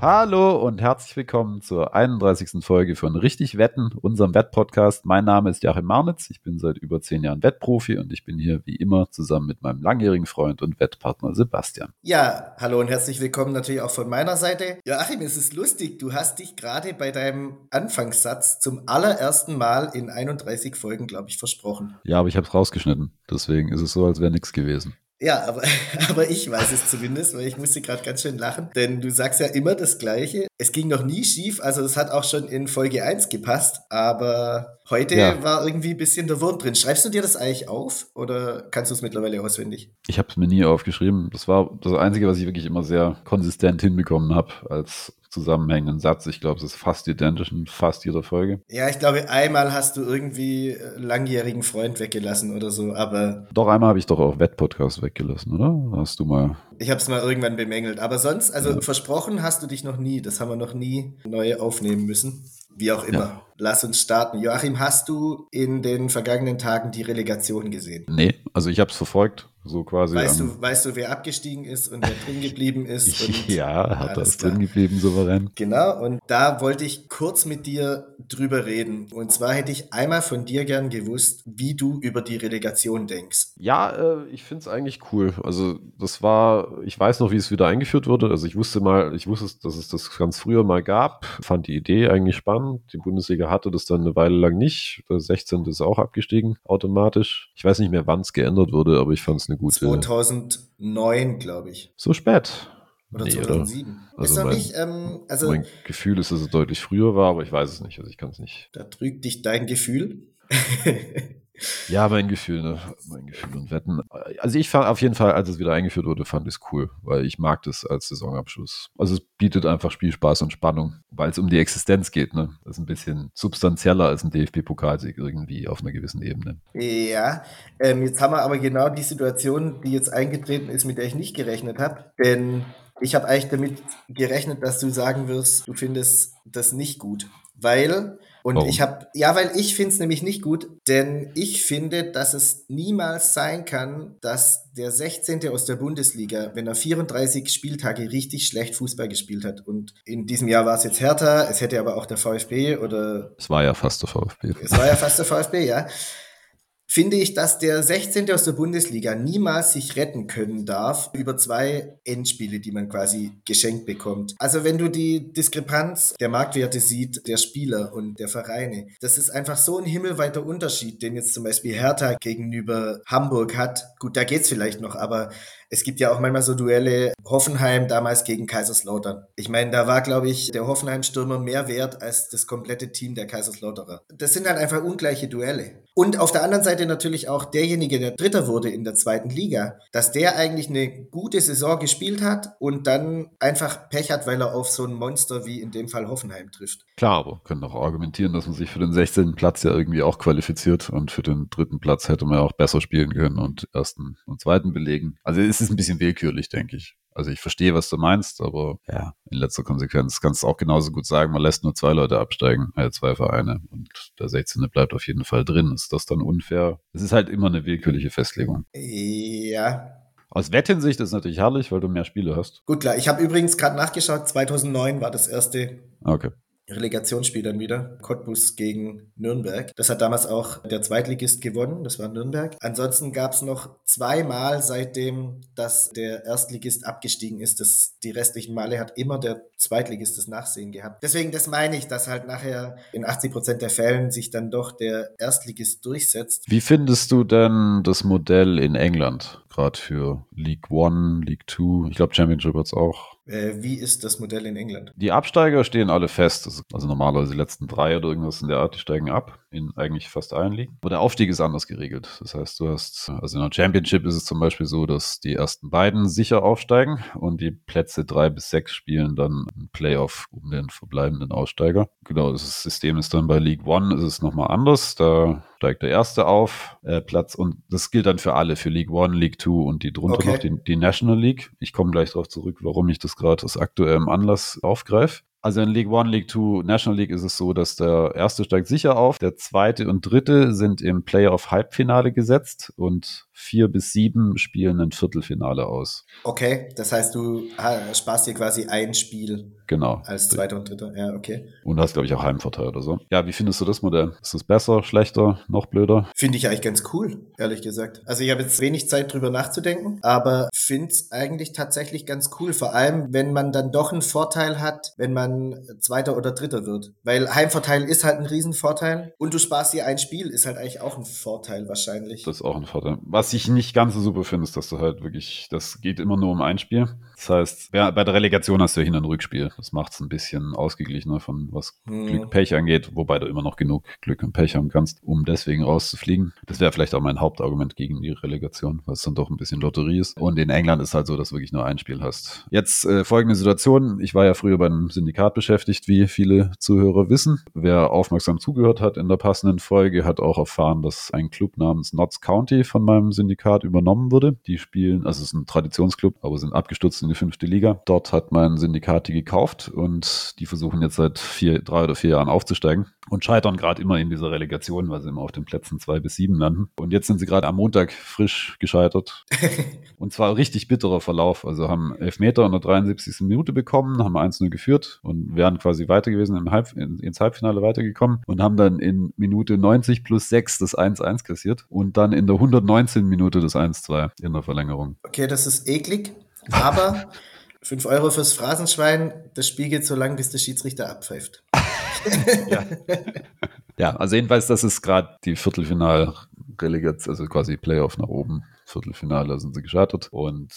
Hallo und herzlich willkommen zur 31. Folge von Richtig Wetten, unserem Wettpodcast. Mein Name ist Joachim Marnitz, ich bin seit über zehn Jahren Wettprofi und ich bin hier wie immer zusammen mit meinem langjährigen Freund und Wettpartner Sebastian. Ja, hallo und herzlich willkommen natürlich auch von meiner Seite. Joachim, es ist lustig, du hast dich gerade bei deinem Anfangssatz zum allerersten Mal in 31 Folgen, glaube ich, versprochen. Ja, aber ich habe es rausgeschnitten, deswegen ist es so, als wäre nichts gewesen. Ja, aber, aber ich weiß es zumindest, weil ich musste gerade ganz schön lachen, denn du sagst ja immer das Gleiche. Es ging noch nie schief, also es hat auch schon in Folge 1 gepasst, aber heute ja. war irgendwie ein bisschen der Wurm drin. Schreibst du dir das eigentlich auf oder kannst du es mittlerweile auswendig? Ich habe es mir nie aufgeschrieben. Das war das Einzige, was ich wirklich immer sehr konsistent hinbekommen habe als zusammenhängenden Satz. Ich glaube, es ist fast identisch in fast jeder Folge. Ja, ich glaube, einmal hast du irgendwie äh, langjährigen Freund weggelassen oder so, aber. Doch, einmal habe ich doch auch Wettpodcast weggelassen, oder? Hast du mal. Ich habe es mal irgendwann bemängelt. Aber sonst, also ja. versprochen hast du dich noch nie. Das haben wir noch nie neu aufnehmen müssen. Wie auch immer. Ja. Lass uns starten. Joachim, hast du in den vergangenen Tagen die Relegation gesehen? Nee, also ich habe es verfolgt so quasi. Weißt du, weißt du, wer abgestiegen ist und wer drin geblieben ist? ja, hat das drin geblieben, souverän. Genau, und da wollte ich kurz mit dir drüber reden. Und zwar hätte ich einmal von dir gern gewusst, wie du über die Relegation denkst. Ja, äh, ich finde es eigentlich cool. Also, das war, ich weiß noch, wie es wieder eingeführt wurde. Also, ich wusste mal, ich wusste, dass es das ganz früher mal gab. Fand die Idee eigentlich spannend. Die Bundesliga hatte das dann eine Weile lang nicht. Der 16. ist auch abgestiegen, automatisch. Ich weiß nicht mehr, wann es geändert wurde, aber ich fand es eine gute. 2009, glaube ich. So spät. Oder nee, 2007. Oder? Also, mein, nicht, ähm, also mein Gefühl ist, dass es deutlich früher war, aber ich weiß es nicht. Also ich kann es nicht. Da trügt dich dein Gefühl. Ja, mein Gefühl, ne? Mein Gefühl und Wetten. Also ich fand auf jeden Fall, als es wieder eingeführt wurde, fand ich es cool, weil ich mag das als Saisonabschluss. Also es bietet einfach Spielspaß und Spannung, weil es um die Existenz geht, ne? Das ist ein bisschen substanzieller als ein DFB-Pokalsieg irgendwie auf einer gewissen Ebene. Ja, ähm, jetzt haben wir aber genau die Situation, die jetzt eingetreten ist, mit der ich nicht gerechnet habe. Denn ich habe eigentlich damit gerechnet, dass du sagen wirst, du findest das nicht gut. Weil und Warum? ich habe, ja, weil ich finde es nämlich nicht gut, denn ich finde, dass es niemals sein kann, dass der 16. aus der Bundesliga, wenn er 34 Spieltage richtig schlecht Fußball gespielt hat, und in diesem Jahr war es jetzt Hertha, es hätte aber auch der VfB oder. Es war ja fast der VfB. Es war ja fast der VfB, ja finde ich, dass der 16. aus der Bundesliga niemals sich retten können darf über zwei Endspiele, die man quasi geschenkt bekommt. Also wenn du die Diskrepanz der Marktwerte sieht, der Spieler und der Vereine, das ist einfach so ein himmelweiter Unterschied, den jetzt zum Beispiel Hertha gegenüber Hamburg hat. Gut, da geht's vielleicht noch, aber es gibt ja auch manchmal so Duelle Hoffenheim damals gegen Kaiserslautern. Ich meine, da war, glaube ich, der Hoffenheim-Stürmer mehr wert als das komplette Team der Kaiserslauterer. Das sind halt einfach ungleiche Duelle. Und auf der anderen Seite natürlich auch derjenige, der Dritter wurde in der zweiten Liga, dass der eigentlich eine gute Saison gespielt hat und dann einfach Pech hat, weil er auf so ein Monster wie in dem Fall Hoffenheim trifft. Klar, aber können auch argumentieren, dass man sich für den 16. Platz ja irgendwie auch qualifiziert und für den dritten Platz hätte man ja auch besser spielen können und ersten und zweiten belegen. Also es ist ein bisschen willkürlich, denke ich. Also ich verstehe, was du meinst, aber ja, in letzter Konsequenz kannst du auch genauso gut sagen, man lässt nur zwei Leute absteigen, äh, zwei Vereine und der 16. bleibt auf jeden Fall drin. Ist das dann unfair? Es ist halt immer eine willkürliche Festlegung. Ja, aus Wetthinsicht ist es natürlich herrlich, weil du mehr Spiele hast. Gut, klar. Ich habe übrigens gerade nachgeschaut, 2009 war das erste okay. Relegationsspiel dann wieder. Cottbus gegen Nürnberg. Das hat damals auch der Zweitligist gewonnen, das war Nürnberg. Ansonsten gab es noch zweimal seitdem, dass der Erstligist abgestiegen ist. Das, die restlichen Male hat immer der Zweitligist das Nachsehen gehabt. Deswegen, das meine ich, dass halt nachher in 80 Prozent der Fällen sich dann doch der Erstligist durchsetzt. Wie findest du denn das Modell in England? Gerade für League One, League Two, ich glaube Championship hat es auch wie ist das Modell in England? Die Absteiger stehen alle fest. Also normalerweise die letzten drei oder irgendwas in der Art, die steigen ab in eigentlich fast allen Ligen. Aber der Aufstieg ist anders geregelt. Das heißt, du hast, also in der Championship ist es zum Beispiel so, dass die ersten beiden sicher aufsteigen und die Plätze drei bis sechs spielen dann ein Playoff um den verbleibenden Aussteiger. Genau, das System ist dann bei League One ist es nochmal anders. Da steigt der erste auf, äh, Platz und das gilt dann für alle, für League One, League Two und die drunter okay. noch die, die National League. Ich komme gleich darauf zurück, warum ich das gerade aus aktuellem Anlass aufgreife. Also in League One, League Two, National League ist es so, dass der erste steigt sicher auf, der zweite und dritte sind im Playoff-Halbfinale gesetzt und vier bis sieben spielen ein Viertelfinale aus. Okay, das heißt, du sparst dir quasi ein Spiel Genau. als zweiter und dritter. Ja, okay. Und hast, glaube ich, auch Heimvorteil oder so. Ja, wie findest du das Modell? Ist es besser, schlechter, noch blöder? Finde ich eigentlich ganz cool, ehrlich gesagt. Also ich habe jetzt wenig Zeit drüber nachzudenken, aber finde es eigentlich tatsächlich ganz cool. Vor allem, wenn man dann doch einen Vorteil hat, wenn man zweiter oder dritter wird. Weil Heimvorteil ist halt ein Riesenvorteil. Und du sparst dir ein Spiel, ist halt eigentlich auch ein Vorteil wahrscheinlich. Das ist auch ein Vorteil. Was ich nicht ganz so super finde, ist, dass du halt wirklich, das geht immer nur um ein Spiel. Das heißt, bei der Relegation hast du ja Hin- und Rückspiel. Das macht es ein bisschen ausgeglichener von was Hm. Glück, Pech angeht, wobei du immer noch genug Glück und Pech haben kannst, um deswegen rauszufliegen. Das wäre vielleicht auch mein Hauptargument gegen die Relegation, weil es dann doch ein bisschen Lotterie ist. Und in England ist halt so, dass du wirklich nur ein Spiel hast. Jetzt äh, folgende Situation. Ich war ja früher beim Syndikat beschäftigt, wie viele Zuhörer wissen. Wer aufmerksam zugehört hat in der passenden Folge, hat auch erfahren, dass ein Club namens Notts County von meinem Syndikat übernommen wurde. Die spielen, also es ist ein Traditionsclub, aber sind abgestürzt in die fünfte Liga. Dort hat mein Syndikat die gekauft und die versuchen jetzt seit vier, drei oder vier Jahren aufzusteigen und scheitern gerade immer in dieser Relegation, weil sie immer auf den Plätzen zwei bis sieben landen. Und jetzt sind sie gerade am Montag frisch gescheitert. und zwar richtig bitterer Verlauf. Also haben Elfmeter in der 73. Minute bekommen, haben 1-0 geführt und wären quasi weiter gewesen, im Halb, in, ins Halbfinale weitergekommen und haben dann in Minute 90 plus 6 das 1-1 kassiert und dann in der 119 Minute das 1-2 in der Verlängerung. Okay, das ist eklig, aber 5 Euro fürs Phrasenschwein, das Spiel geht so lang, bis der Schiedsrichter abpfeift. ja. ja, also jedenfalls, das ist gerade die Viertelfinal-Relegation, also quasi Playoff nach oben. Viertelfinale sind sie gescheitert und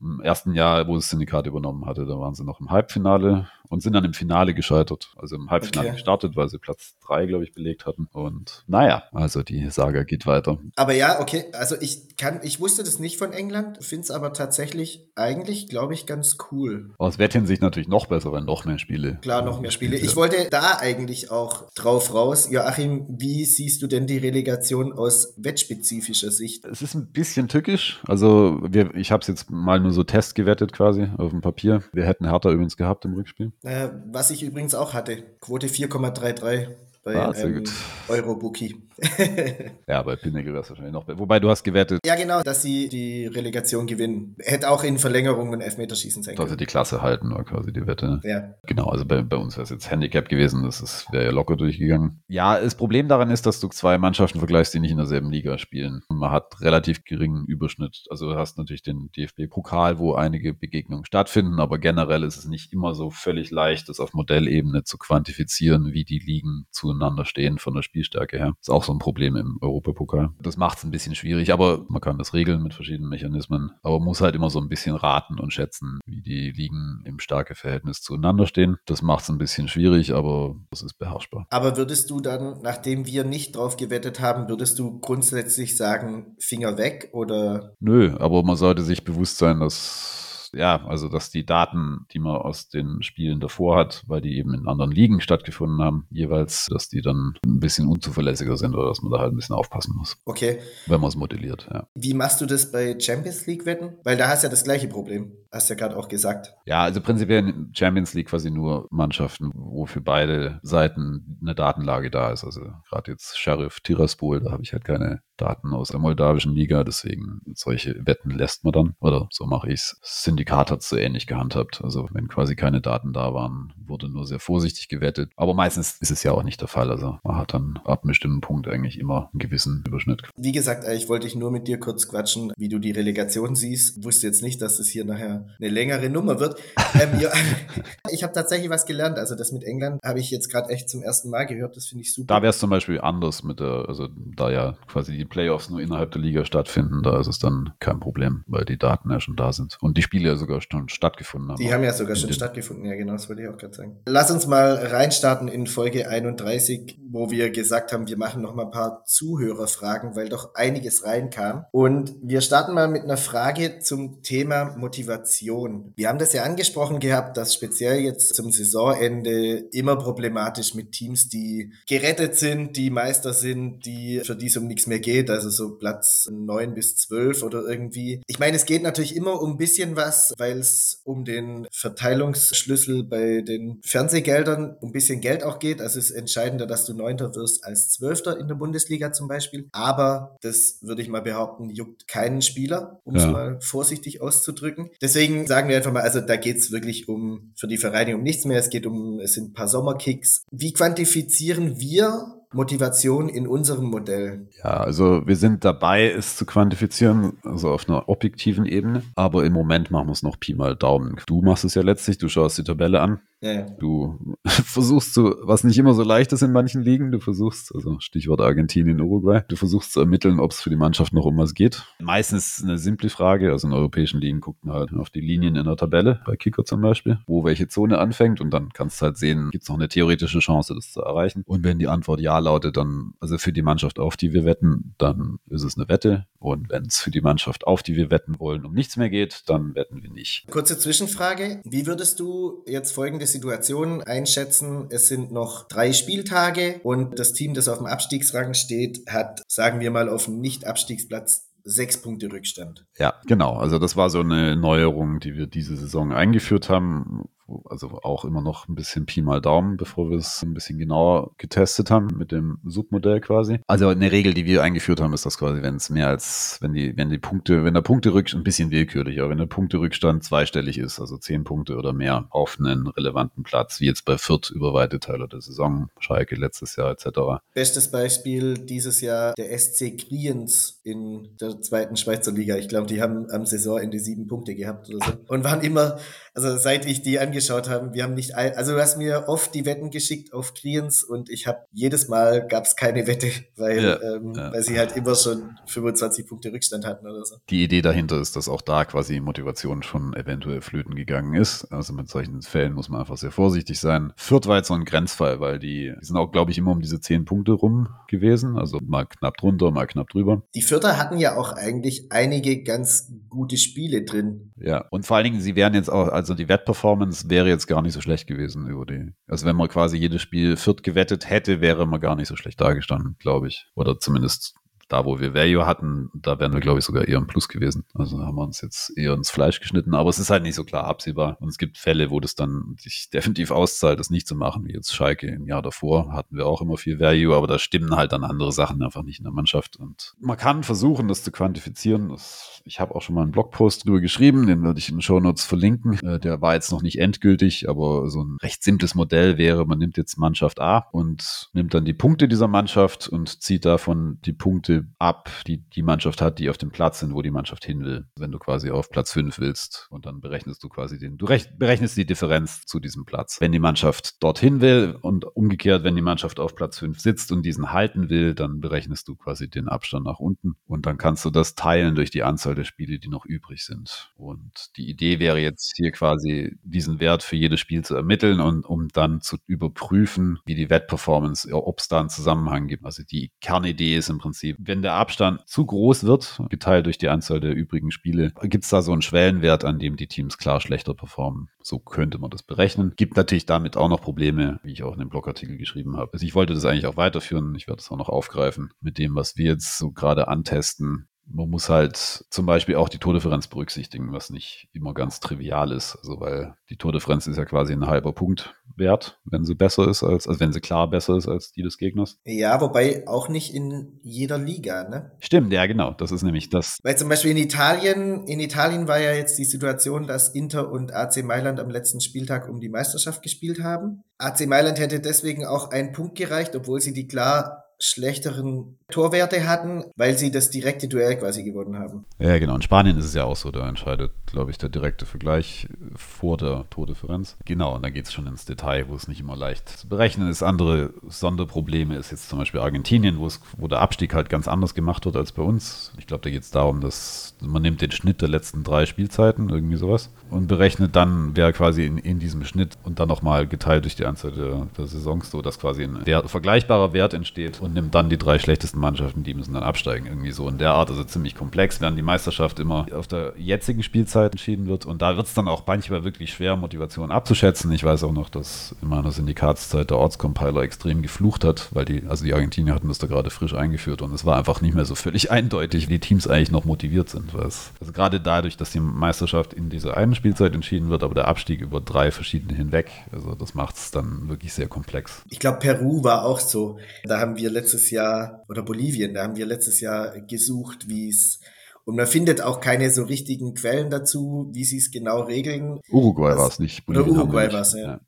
im ersten Jahr, wo das Syndikat übernommen hatte, da waren sie noch im Halbfinale und sind dann im Finale gescheitert. Also im Halbfinale Okay. gestartet, weil sie Platz drei, glaube ich, belegt hatten. Und naja, also die Saga geht weiter. Aber ja, okay, also ich kann, ich wusste das nicht von England, finde es aber tatsächlich eigentlich, glaube ich, ganz cool. Aus Wetthinsicht natürlich noch besser, wenn noch mehr Spiele. Klar, noch mehr Spiele. Ich wollte da eigentlich auch drauf raus. Joachim, wie siehst du denn die Relegation aus wettspezifischer Sicht? Es ist ein bisschen tückisch. Also wir, ich habe es jetzt mal nur so testgewettet quasi auf dem Papier. Wir hätten Hertha übrigens gehabt im Rückspiel. Äh, was ich übrigens auch hatte. Quote 4,33 bei Ah, ähm. Eurobookie. Ja, bei Pinnacle wäre es wahrscheinlich noch besser. Wobei du hast gewettet, ja, genau, dass sie die Relegation gewinnen. Hätte auch in Verlängerung und Elfmeterschießen sein dass sie können. die Klasse halten, war quasi die Wette. Ja. Genau, also bei, bei uns wäre es jetzt Handicap gewesen, das ist- wäre ja locker durchgegangen. Ja, das Problem daran ist, dass du zwei Mannschaften vergleichst, die nicht in derselben Liga spielen. Man hat relativ geringen Überschnitt. Also du hast natürlich den DFB-Pokal, wo einige Begegnungen stattfinden, aber generell ist es nicht immer so völlig leicht, das auf Modellebene zu quantifizieren, wie die Ligen zueinander stehen von der Spielstärke her. Ist auch so ein Problem im Europapokal. Das macht es ein bisschen schwierig, aber man kann das regeln mit verschiedenen Mechanismen. Aber man muss halt immer so ein bisschen raten und schätzen, wie die Ligen im starke Verhältnis zueinander stehen. Das macht es ein bisschen schwierig, aber das ist beherrschbar. Aber würdest du dann, nachdem wir nicht drauf gewettet haben, würdest du grundsätzlich sagen, Finger weg oder Nö, aber man sollte sich bewusst sein, dass ja, also dass die Daten, die man aus den Spielen davor hat, weil die eben in anderen Ligen stattgefunden haben, jeweils, dass die dann ein bisschen unzuverlässiger sind oder dass man da halt ein bisschen aufpassen muss, okay, wenn man es modelliert, ja. wie machst du das bei Champions League wetten? Weil da hast du ja das gleiche Problem. Hast ja gerade auch gesagt. Ja, also prinzipiell in Champions League quasi nur Mannschaften, wo für beide Seiten eine Datenlage da ist. Also gerade jetzt Sheriff Tiraspol, da habe ich halt keine Daten aus der moldawischen Liga, deswegen solche Wetten lässt man dann. Oder so mache ich's. Syndikat hat es so ähnlich gehandhabt. Also wenn quasi keine Daten da waren, wurde nur sehr vorsichtig gewettet. Aber meistens ist es ja auch nicht der Fall. Also man hat dann ab einem bestimmten Punkt eigentlich immer einen gewissen Überschnitt. Wie gesagt, ich wollte dich nur mit dir kurz quatschen, wie du die Relegation siehst. Wusste jetzt nicht, dass das hier nachher eine längere Nummer wird. Ähm, ja, ich habe tatsächlich was gelernt. Also das mit England habe ich jetzt gerade echt zum ersten Mal gehört. Das finde ich super. Da wäre es zum Beispiel anders mit der, also da ja quasi die Playoffs nur innerhalb der Liga stattfinden, da ist es dann kein Problem, weil die Daten ja schon da sind und die Spiele ja sogar schon stattgefunden haben. Die haben ja sogar schon stattgefunden, ja genau, das wollte ich auch gerade sagen. Lass uns mal reinstarten in Folge 31, wo wir gesagt haben, wir machen noch mal ein paar Zuhörerfragen, weil doch einiges reinkam. Und wir starten mal mit einer Frage zum Thema Motivation. Wir haben das ja angesprochen gehabt, dass speziell jetzt zum Saisonende immer problematisch mit Teams, die gerettet sind, die Meister sind, die für die es um nichts mehr geht, geht, also so Platz 9 bis 12 oder irgendwie. Ich meine, es geht natürlich immer um ein bisschen was, weil es um den Verteilungsschlüssel bei den Fernsehgeldern um ein bisschen Geld auch geht. Also es ist entscheidender, dass du Neunter wirst als Zwölfter in der Bundesliga zum Beispiel. Aber das würde ich mal behaupten, juckt keinen Spieler, um ja. es mal vorsichtig auszudrücken. Deswegen sagen wir einfach mal, also da geht es wirklich um für die Vereine um nichts mehr. Es geht um, es sind ein paar Sommerkicks. Wie quantifizieren wir Motivation in unserem Modell? Ja, also wir sind dabei, es zu quantifizieren, also auf einer objektiven Ebene. Aber im Moment machen wir es noch Pi mal Daumen. Du machst es ja letztlich, du schaust die Tabelle an. Ja, ja. Du versuchst zu, was nicht immer so leicht ist in manchen Ligen, du versuchst, also Stichwort Argentinien, Uruguay, du versuchst zu ermitteln, ob es für die Mannschaft noch um was geht. Meistens eine simple Frage, also in europäischen Ligen guckt man halt auf die Linien in der Tabelle, bei Kicker zum Beispiel, wo welche Zone anfängt und dann kannst du halt sehen, gibt es noch eine theoretische Chance, das zu erreichen. Und wenn die Antwort ja lautet, dann, also für die Mannschaft, auf die wir wetten, dann ist es eine Wette. Und wenn es für die Mannschaft, auf die wir wetten wollen, um nichts mehr geht, dann wetten wir nicht. Kurze Zwischenfrage. Wie würdest du jetzt folgende Situation einschätzen? Es sind noch drei Spieltage und das Team, das auf dem Abstiegsrang steht, hat, sagen wir mal, auf dem Nicht-Abstiegsplatz sechs Punkte Rückstand. Ja, genau. Also das war so eine Neuerung, die wir diese Saison eingeführt haben, also auch immer noch ein bisschen Pi mal Daumen, bevor wir es ein bisschen genauer getestet haben mit dem Submodell quasi. Also eine Regel, die wir eingeführt haben, ist das quasi, wenn es mehr als, wenn die, wenn die Punkte, wenn der Punkterückstand, ein bisschen willkürlich, aber wenn der Punkterückstand zweistellig ist, also zehn Punkte oder mehr auf einen relevanten Platz, wie jetzt bei Fürth über weite Teile der Saison, Schalke letztes Jahr etc. Bestes Beispiel dieses Jahr der SC Kriens in der zweiten Schweizer Liga. Ich glaube, die haben am Saisonende sieben Punkte gehabt oder so und waren immer, also seit ich die angeschaut angeschaut haben. Wir haben nicht, all, also du hast mir oft die Wetten geschickt auf Clients und ich habe jedes Mal gab es keine Wette, weil, ja, ähm, ja. weil sie halt immer schon 25 Punkte Rückstand hatten oder so. Die Idee dahinter ist, dass auch da quasi Motivation schon eventuell flöten gegangen ist. Also mit solchen Fällen muss man einfach sehr vorsichtig sein. Fürth war jetzt so ein Grenzfall, weil die, die sind auch, glaube ich, immer um diese 10 Punkte rum gewesen. Also mal knapp drunter, mal knapp drüber. Die Fürther hatten ja auch eigentlich einige ganz gute Spiele drin. Ja, und vor allen Dingen, sie wären jetzt auch, also die Wettperformance wäre jetzt gar nicht so schlecht gewesen über die. Also wenn man quasi jedes Spiel viert gewettet hätte, wäre man gar nicht so schlecht dargestanden, glaube ich. Oder zumindest da, wo wir Value hatten, da wären wir, glaube ich, sogar eher im Plus gewesen. Also haben wir uns jetzt eher ins Fleisch geschnitten. Aber es ist halt nicht so klar absehbar. Und es gibt Fälle, wo das dann sich definitiv auszahlt, das nicht zu machen, wie jetzt Schalke im Jahr davor. Hatten wir auch immer viel Value, aber da stimmen halt dann andere Sachen einfach nicht in der Mannschaft. Und man kann versuchen, das zu quantifizieren. Das, ich habe auch schon mal einen Blogpost drüber geschrieben, den würde ich in den Show Notes verlinken. Äh, der war jetzt noch nicht endgültig, aber so ein recht simples Modell wäre, man nimmt jetzt Mannschaft A und nimmt dann die Punkte dieser Mannschaft und zieht davon die Punkte ab, die die Mannschaft hat, die auf dem Platz sind, wo die Mannschaft hin will. Wenn du quasi auf Platz 5 willst und dann berechnest du quasi den, du berechnest die Differenz zu diesem Platz. Wenn die Mannschaft dorthin will und umgekehrt, wenn die Mannschaft auf Platz 5 sitzt und diesen halten will, dann berechnest du quasi den Abstand nach unten und dann kannst du das teilen durch die Anzahl der Spiele, die noch übrig sind. Und die Idee wäre jetzt hier quasi diesen Wert für jedes Spiel zu ermitteln und um dann zu überprüfen, wie die Wettperformance, ob es da einen Zusammenhang gibt. Also die Kernidee ist im Prinzip, wenn der Abstand zu groß wird, geteilt durch die Anzahl der übrigen Spiele, gibt es da so einen Schwellenwert, an dem die Teams klar schlechter performen. So könnte man das berechnen. Gibt natürlich damit auch noch Probleme, wie ich auch in dem Blogartikel geschrieben habe. Also ich wollte das eigentlich auch weiterführen. Ich werde es auch noch aufgreifen mit dem, was wir jetzt so gerade antesten man muss halt zum Beispiel auch die Tordifferenz berücksichtigen, was nicht immer ganz trivial ist. Also weil die Tordifferenz ist ja quasi ein halber Punkt wert, wenn sie besser ist als, also wenn sie klar besser ist als die des Gegners. Ja, wobei auch nicht in jeder Liga, ne? Stimmt, ja, genau. Das ist nämlich das. Weil zum Beispiel in Italien, in Italien war ja jetzt die Situation, dass Inter und AC Mailand am letzten Spieltag um die Meisterschaft gespielt haben. AC Mailand hätte deswegen auch einen Punkt gereicht, obwohl sie die klar schlechteren Torwerte hatten, weil sie das direkte Duell quasi gewonnen haben. Ja, genau. In Spanien ist es ja auch so, da entscheidet, glaube ich, der direkte Vergleich vor der Tordifferenz. Genau, und da geht es schon ins Detail, wo es nicht immer leicht zu berechnen ist. Andere Sonderprobleme ist jetzt zum Beispiel Argentinien, wo, es, wo der Abstieg halt ganz anders gemacht wird als bei uns. Ich glaube, da geht es darum, dass man nimmt den Schnitt der letzten drei Spielzeiten, irgendwie sowas, und berechnet dann, wer quasi in, in diesem Schnitt und dann nochmal geteilt durch die Anzahl der, der Saisons, so dass quasi ein Wert, vergleichbarer Wert entsteht. Und nimmt dann die drei schlechtesten Mannschaften, die müssen dann absteigen. Irgendwie so in der Art. Also ziemlich komplex, während die Meisterschaft immer auf der jetzigen Spielzeit entschieden wird. Und da wird es dann auch manchmal wirklich schwer, Motivation abzuschätzen. Ich weiß auch noch, dass in meiner Syndikatszeit der Ortscompiler extrem geflucht hat, weil die, also die Argentinier hatten das da gerade frisch eingeführt und es war einfach nicht mehr so völlig eindeutig, wie die Teams eigentlich noch motiviert sind. Es, also gerade dadurch, dass die Meisterschaft in dieser einen Spielzeit entschieden wird, aber der Abstieg über drei verschiedene hinweg, also das macht es dann wirklich sehr komplex. Ich glaube, Peru war auch so. Da haben wir letztes Jahr, oder Bolivien, da haben wir letztes Jahr gesucht, wie es und man findet auch keine so richtigen Quellen dazu, wie sie es genau regeln. Uruguay war es nicht. Bolivien oder Uruguay war es, ja. ja.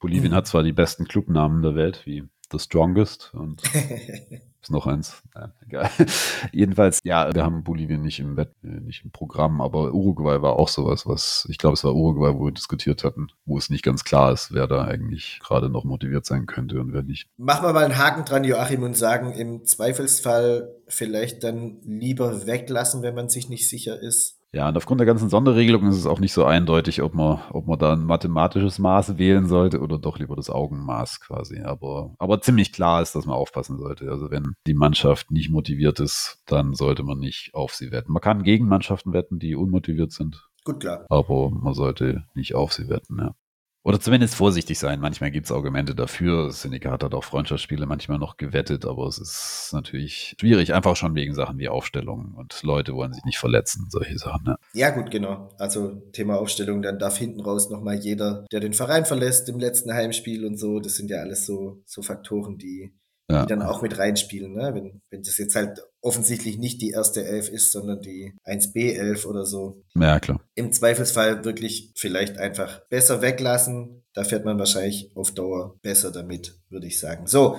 Bolivien mhm. hat zwar die besten Clubnamen der Welt, wie The Strongest und ist noch eins. Ja, egal. Jedenfalls, ja, wir haben Bolivien nicht im Wett, äh, nicht im Programm, aber Uruguay war auch sowas, was, ich glaube, es war Uruguay, wo wir diskutiert hatten, wo es nicht ganz klar ist, wer da eigentlich gerade noch motiviert sein könnte und wer nicht. Machen wir mal einen Haken dran, Joachim, und sagen im Zweifelsfall vielleicht dann lieber weglassen, wenn man sich nicht sicher ist, ja, und aufgrund der ganzen Sonderregelung ist es auch nicht so eindeutig, ob man, ob man da ein mathematisches Maß wählen sollte oder doch lieber das Augenmaß quasi. Aber, aber ziemlich klar ist, dass man aufpassen sollte. Also wenn die Mannschaft nicht motiviert ist, dann sollte man nicht auf sie wetten. Man kann gegen Mannschaften wetten, die unmotiviert sind. Gut, klar. Aber man sollte nicht auf sie wetten, ja. Oder zumindest vorsichtig sein. Manchmal gibt es Argumente dafür. Das Syndikat hat auch Freundschaftsspiele manchmal noch gewettet, aber es ist natürlich schwierig, einfach schon wegen Sachen wie Aufstellung und Leute wollen sich nicht verletzen, solche Sachen. Ja, ja gut, genau. Also Thema Aufstellung, dann darf hinten raus nochmal jeder, der den Verein verlässt im letzten Heimspiel und so. Das sind ja alles so, so Faktoren, die ja. die dann auch mit reinspielen. Ne? Wenn, wenn das jetzt halt offensichtlich nicht die erste Elf ist, sondern die 1B11 oder so. Ja, klar. Im Zweifelsfall wirklich vielleicht einfach besser weglassen. Da fährt man wahrscheinlich auf Dauer besser damit, würde ich sagen. So,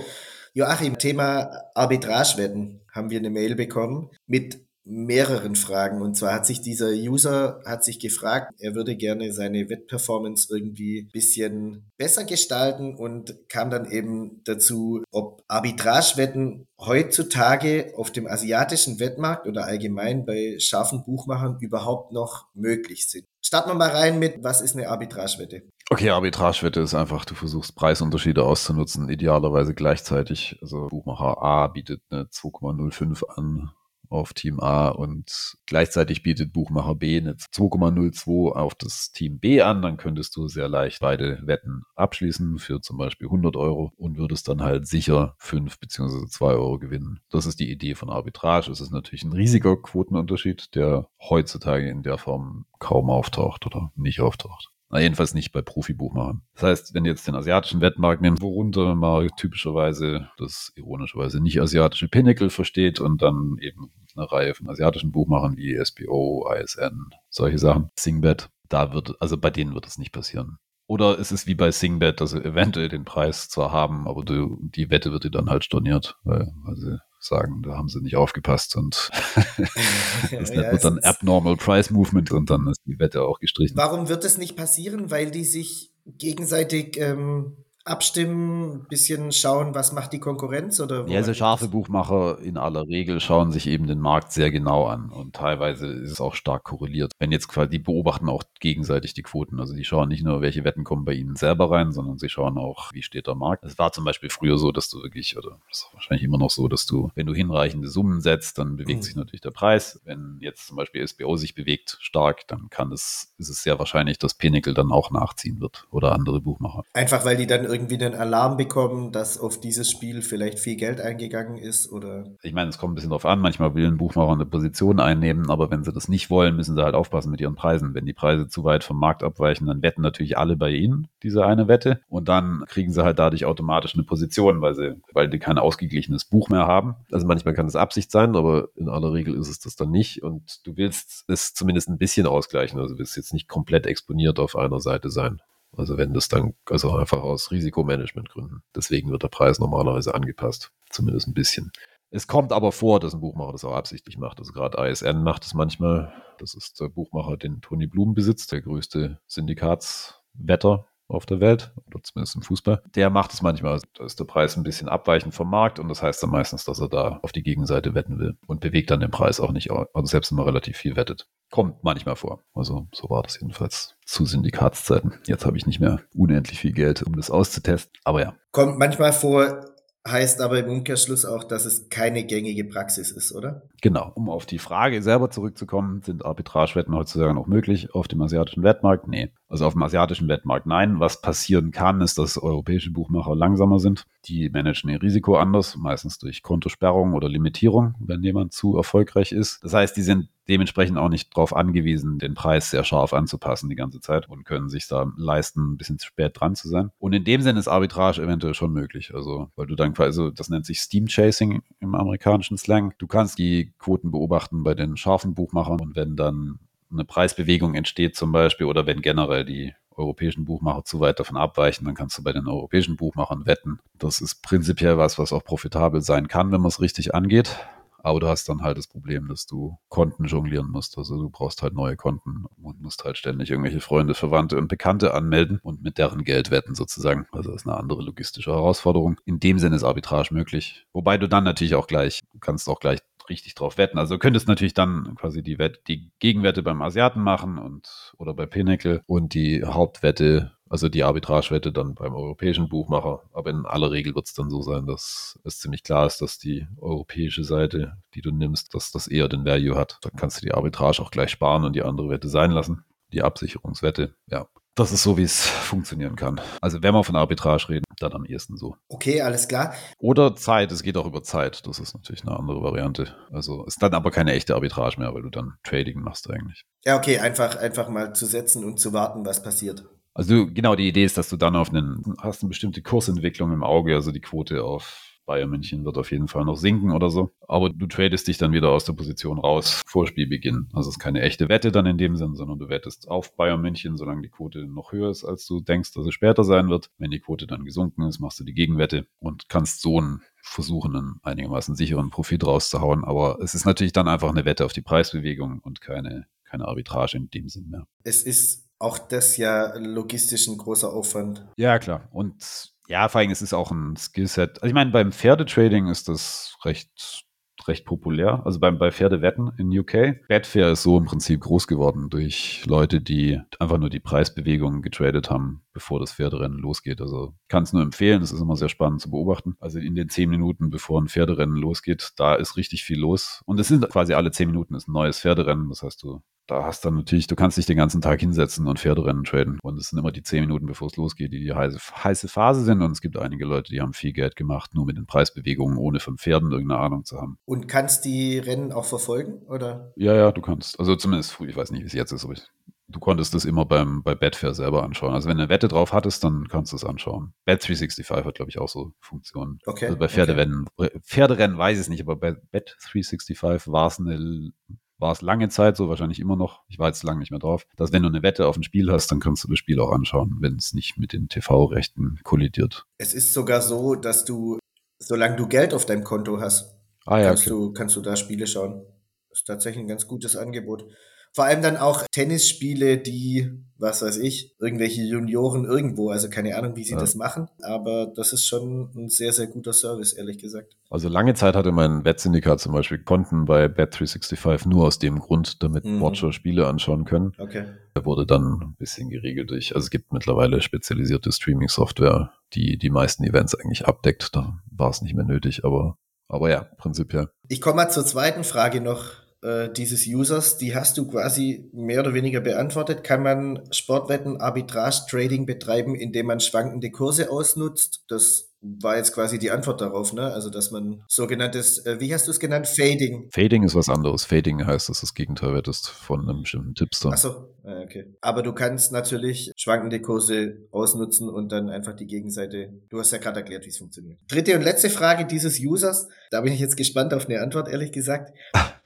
Joachim, Thema Arbitragewetten haben wir eine Mail bekommen mit mehreren Fragen. Und zwar hat sich dieser User hat sich gefragt, er würde gerne seine Wettperformance irgendwie bisschen besser gestalten und kam dann eben dazu, ob Arbitragewetten heutzutage auf dem asiatischen Wettmarkt oder allgemein bei scharfen Buchmachern überhaupt noch möglich sind. Starten wir mal rein mit, was ist eine Arbitragewette? Okay, Arbitragewette ist einfach, du versuchst Preisunterschiede auszunutzen, idealerweise gleichzeitig. Also Buchmacher A bietet eine 2,05 an, auf Team A und gleichzeitig bietet Buchmacher B eine 2,02 auf das Team B an, dann könntest du sehr leicht beide Wetten abschließen für zum Beispiel 100 Euro und würdest dann halt sicher 5 bzw. 2 Euro gewinnen. Das ist die Idee von Arbitrage. Es ist natürlich ein riesiger Quotenunterschied, der heutzutage in der Form kaum auftaucht oder nicht auftaucht. Na, jedenfalls nicht bei Profibuchmachern. Das heißt, wenn du jetzt den asiatischen Wettmarkt nimmst, worunter man typischerweise das ironischerweise nicht asiatische Pinnacle versteht und dann eben eine Reihe von asiatischen Buchmachern wie SBO, ISN, solche Sachen, Singbet, da wird, also bei denen wird es nicht passieren. Oder ist es wie bei Singbet, dass sie eventuell den Preis zwar haben, aber du, die Wette wird dir dann halt storniert, weil, weil sie sagen, da haben sie nicht aufgepasst und das ja, wird dann Abnormal Price Movement und dann ist die Wette auch gestrichen. Warum wird es nicht passieren? Weil die sich gegenseitig ähm, abstimmen, ein bisschen schauen, was macht die Konkurrenz? Oder ja, also scharfe Buchmacher in aller Regel schauen sich eben den Markt sehr genau an und teilweise ist es auch stark korreliert. Wenn jetzt quasi, die beobachten auch gegenseitig die Quoten, also die schauen nicht nur, welche Wetten kommen bei ihnen selber rein, sondern sie schauen auch, wie steht der Markt. Es war zum Beispiel früher so, dass du wirklich, oder das ist wahrscheinlich immer noch so, dass du, wenn du hinreichende Summen setzt, dann bewegt mhm. sich natürlich der Preis. Wenn jetzt zum Beispiel SBO sich bewegt stark, dann kann es, ist es sehr wahrscheinlich, dass Pinnacle dann auch nachziehen wird oder andere Buchmacher. Einfach weil die dann irgendwie irgendwie einen Alarm bekommen, dass auf dieses Spiel vielleicht viel Geld eingegangen ist? Oder? Ich meine, es kommt ein bisschen drauf an. Manchmal will ein Buchmacher eine Position einnehmen, aber wenn sie das nicht wollen, müssen sie halt aufpassen mit ihren Preisen. Wenn die Preise zu weit vom Markt abweichen, dann wetten natürlich alle bei ihnen diese eine Wette und dann kriegen sie halt dadurch automatisch eine Position, weil sie, weil die kein ausgeglichenes Buch mehr haben. Also manchmal kann es Absicht sein, aber in aller Regel ist es das dann nicht und du willst es zumindest ein bisschen ausgleichen. Also du willst jetzt nicht komplett exponiert auf einer Seite sein. Also wenn das dann, also einfach aus Risikomanagementgründen. Deswegen wird der Preis normalerweise angepasst. Zumindest ein bisschen. Es kommt aber vor, dass ein Buchmacher das auch absichtlich macht. Also gerade ISN macht es manchmal. Das ist der Buchmacher, den Tony Blum besitzt, der größte Syndikatswetter auf der Welt, oder zumindest im Fußball. Der macht es manchmal, da ist der Preis ein bisschen abweichend vom Markt und das heißt dann meistens, dass er da auf die Gegenseite wetten will und bewegt dann den Preis auch nicht, also selbst wenn man relativ viel wettet. Kommt manchmal vor. Also so war das jedenfalls zu Syndikatszeiten. Jetzt habe ich nicht mehr unendlich viel Geld, um das auszutesten, aber ja. Kommt manchmal vor, heißt aber im Umkehrschluss auch, dass es keine gängige Praxis ist, oder? Genau. Um auf die Frage selber zurückzukommen, sind Arbitragewetten heutzutage noch möglich auf dem asiatischen Wettmarkt? Nee. Also auf dem asiatischen Wettmarkt nein. Was passieren kann, ist, dass europäische Buchmacher langsamer sind. Die managen ihr Risiko anders, meistens durch Kontosperrung oder Limitierung, wenn jemand zu erfolgreich ist. Das heißt, die sind dementsprechend auch nicht darauf angewiesen, den Preis sehr scharf anzupassen die ganze Zeit und können sich da leisten, ein bisschen zu spät dran zu sein. Und in dem Sinne ist Arbitrage eventuell schon möglich. Also, weil du dann quasi, das nennt sich Steam Chasing im amerikanischen Slang. Du kannst die Quoten beobachten bei den scharfen Buchmachern und wenn dann eine Preisbewegung entsteht zum Beispiel oder wenn generell die europäischen Buchmacher zu weit davon abweichen, dann kannst du bei den europäischen Buchmachern wetten. Das ist prinzipiell was, was auch profitabel sein kann, wenn man es richtig angeht. Aber du hast dann halt das Problem, dass du Konten jonglieren musst. Also du brauchst halt neue Konten und musst halt ständig irgendwelche Freunde, Verwandte und Bekannte anmelden und mit deren Geld wetten sozusagen. Also das ist eine andere logistische Herausforderung. In dem Sinne ist Arbitrage möglich. Wobei du dann natürlich auch gleich, du kannst auch gleich richtig drauf wetten. Also du könntest natürlich dann quasi die, Wett, die Gegenwette beim Asiaten machen und oder bei Pinnacle und die Hauptwette, also die Arbitragewette dann beim europäischen Buchmacher. Aber in aller Regel wird es dann so sein, dass es ziemlich klar ist, dass die europäische Seite, die du nimmst, dass das eher den Value hat. Dann kannst du die Arbitrage auch gleich sparen und die andere Wette sein lassen. Die Absicherungswette, ja, das ist so, wie es funktionieren kann. Also wenn wir von Arbitrage reden, dann am ehesten so. Okay, alles klar. Oder Zeit, es geht auch über Zeit. Das ist natürlich eine andere Variante. Also ist dann aber keine echte Arbitrage mehr, weil du dann Trading machst eigentlich. Ja, okay, einfach, einfach mal zu setzen und zu warten, was passiert. Also genau, die Idee ist, dass du dann auf einen, hast eine bestimmte Kursentwicklung im Auge, also die Quote auf Bayern München wird auf jeden Fall noch sinken oder so. Aber du tradest dich dann wieder aus der Position raus vor Spielbeginn. Also es ist keine echte Wette dann in dem Sinn, sondern du wettest auf Bayern München, solange die Quote noch höher ist, als du denkst, dass es später sein wird. Wenn die Quote dann gesunken ist, machst du die Gegenwette und kannst so einen versuchen, einen einigermaßen sicheren Profit rauszuhauen. Aber es ist natürlich dann einfach eine Wette auf die Preisbewegung und keine, keine Arbitrage in dem Sinn mehr. Es ist auch das ja logistisch ein großer Aufwand. Ja, klar. Und ja, vor allem, es ist auch ein Skillset. Also ich meine, beim Pferdetrading ist das recht, recht populär. Also beim, bei Pferdewetten in UK. Betfair ist so im Prinzip groß geworden durch Leute, die einfach nur die Preisbewegungen getradet haben, bevor das Pferderennen losgeht. Also kann es nur empfehlen. Das ist immer sehr spannend zu beobachten. Also in den zehn Minuten, bevor ein Pferderennen losgeht, da ist richtig viel los. Und es sind quasi alle zehn Minuten ist ein neues Pferderennen. Das heißt, du da hast dann natürlich, du kannst dich den ganzen Tag hinsetzen und Pferderennen traden. Und es sind immer die zehn Minuten, bevor es losgeht, die die heiße, heiße Phase sind. Und es gibt einige Leute, die haben viel Geld gemacht, nur mit den Preisbewegungen, ohne von Pferden irgendeine Ahnung zu haben. Und kannst die Rennen auch verfolgen, oder? Ja, ja, du kannst. Also zumindest früh, ich weiß nicht, wie es jetzt ist, aber ich, du konntest das immer beim, bei Betfair selber anschauen. Also wenn du eine Wette drauf hattest, dann kannst du es anschauen. Bet365 hat, glaube ich, auch so Funktionen. Okay. Also bei Pferderennen, okay. Pferderennen weiß ich es nicht, aber bei Bet365 war es eine war es lange Zeit so, wahrscheinlich immer noch, ich war jetzt lange nicht mehr drauf, dass wenn du eine Wette auf ein Spiel hast, dann kannst du das Spiel auch anschauen, wenn es nicht mit den TV-Rechten kollidiert. Es ist sogar so, dass du, solange du Geld auf deinem Konto hast, ah, ja, kannst, okay. du, kannst du da Spiele schauen. Das ist tatsächlich ein ganz gutes Angebot. Vor allem dann auch Tennisspiele, die, was weiß ich, irgendwelche Junioren irgendwo, also keine Ahnung, wie sie ja. das machen, aber das ist schon ein sehr, sehr guter Service, ehrlich gesagt. Also lange Zeit hatte mein Wettsyndikat zum Beispiel Konten bei Bet365 nur aus dem Grund, damit mhm. Watcher Spiele anschauen können. Okay. Er wurde dann ein bisschen geregelt durch, also es gibt mittlerweile spezialisierte Streaming-Software, die die meisten Events eigentlich abdeckt. Da war es nicht mehr nötig, aber, aber ja, prinzipiell. Ich komme mal zur zweiten Frage noch äh, dieses Users, die hast du quasi mehr oder weniger beantwortet. Kann man Sportwetten, Arbitrage, Trading betreiben, indem man schwankende Kurse ausnutzt? Das war jetzt quasi die Antwort darauf, ne? Also, dass man sogenanntes, äh, wie hast du es genannt? Fading. Fading ist was anderes. Fading heißt, dass das Gegenteil wettest von einem bestimmten Tipster. Achso, ah, okay. Aber du kannst natürlich schwankende Kurse ausnutzen und dann einfach die Gegenseite. Du hast ja gerade erklärt, wie es funktioniert. Dritte und letzte Frage dieses Users. Da bin ich jetzt gespannt auf eine Antwort, ehrlich gesagt.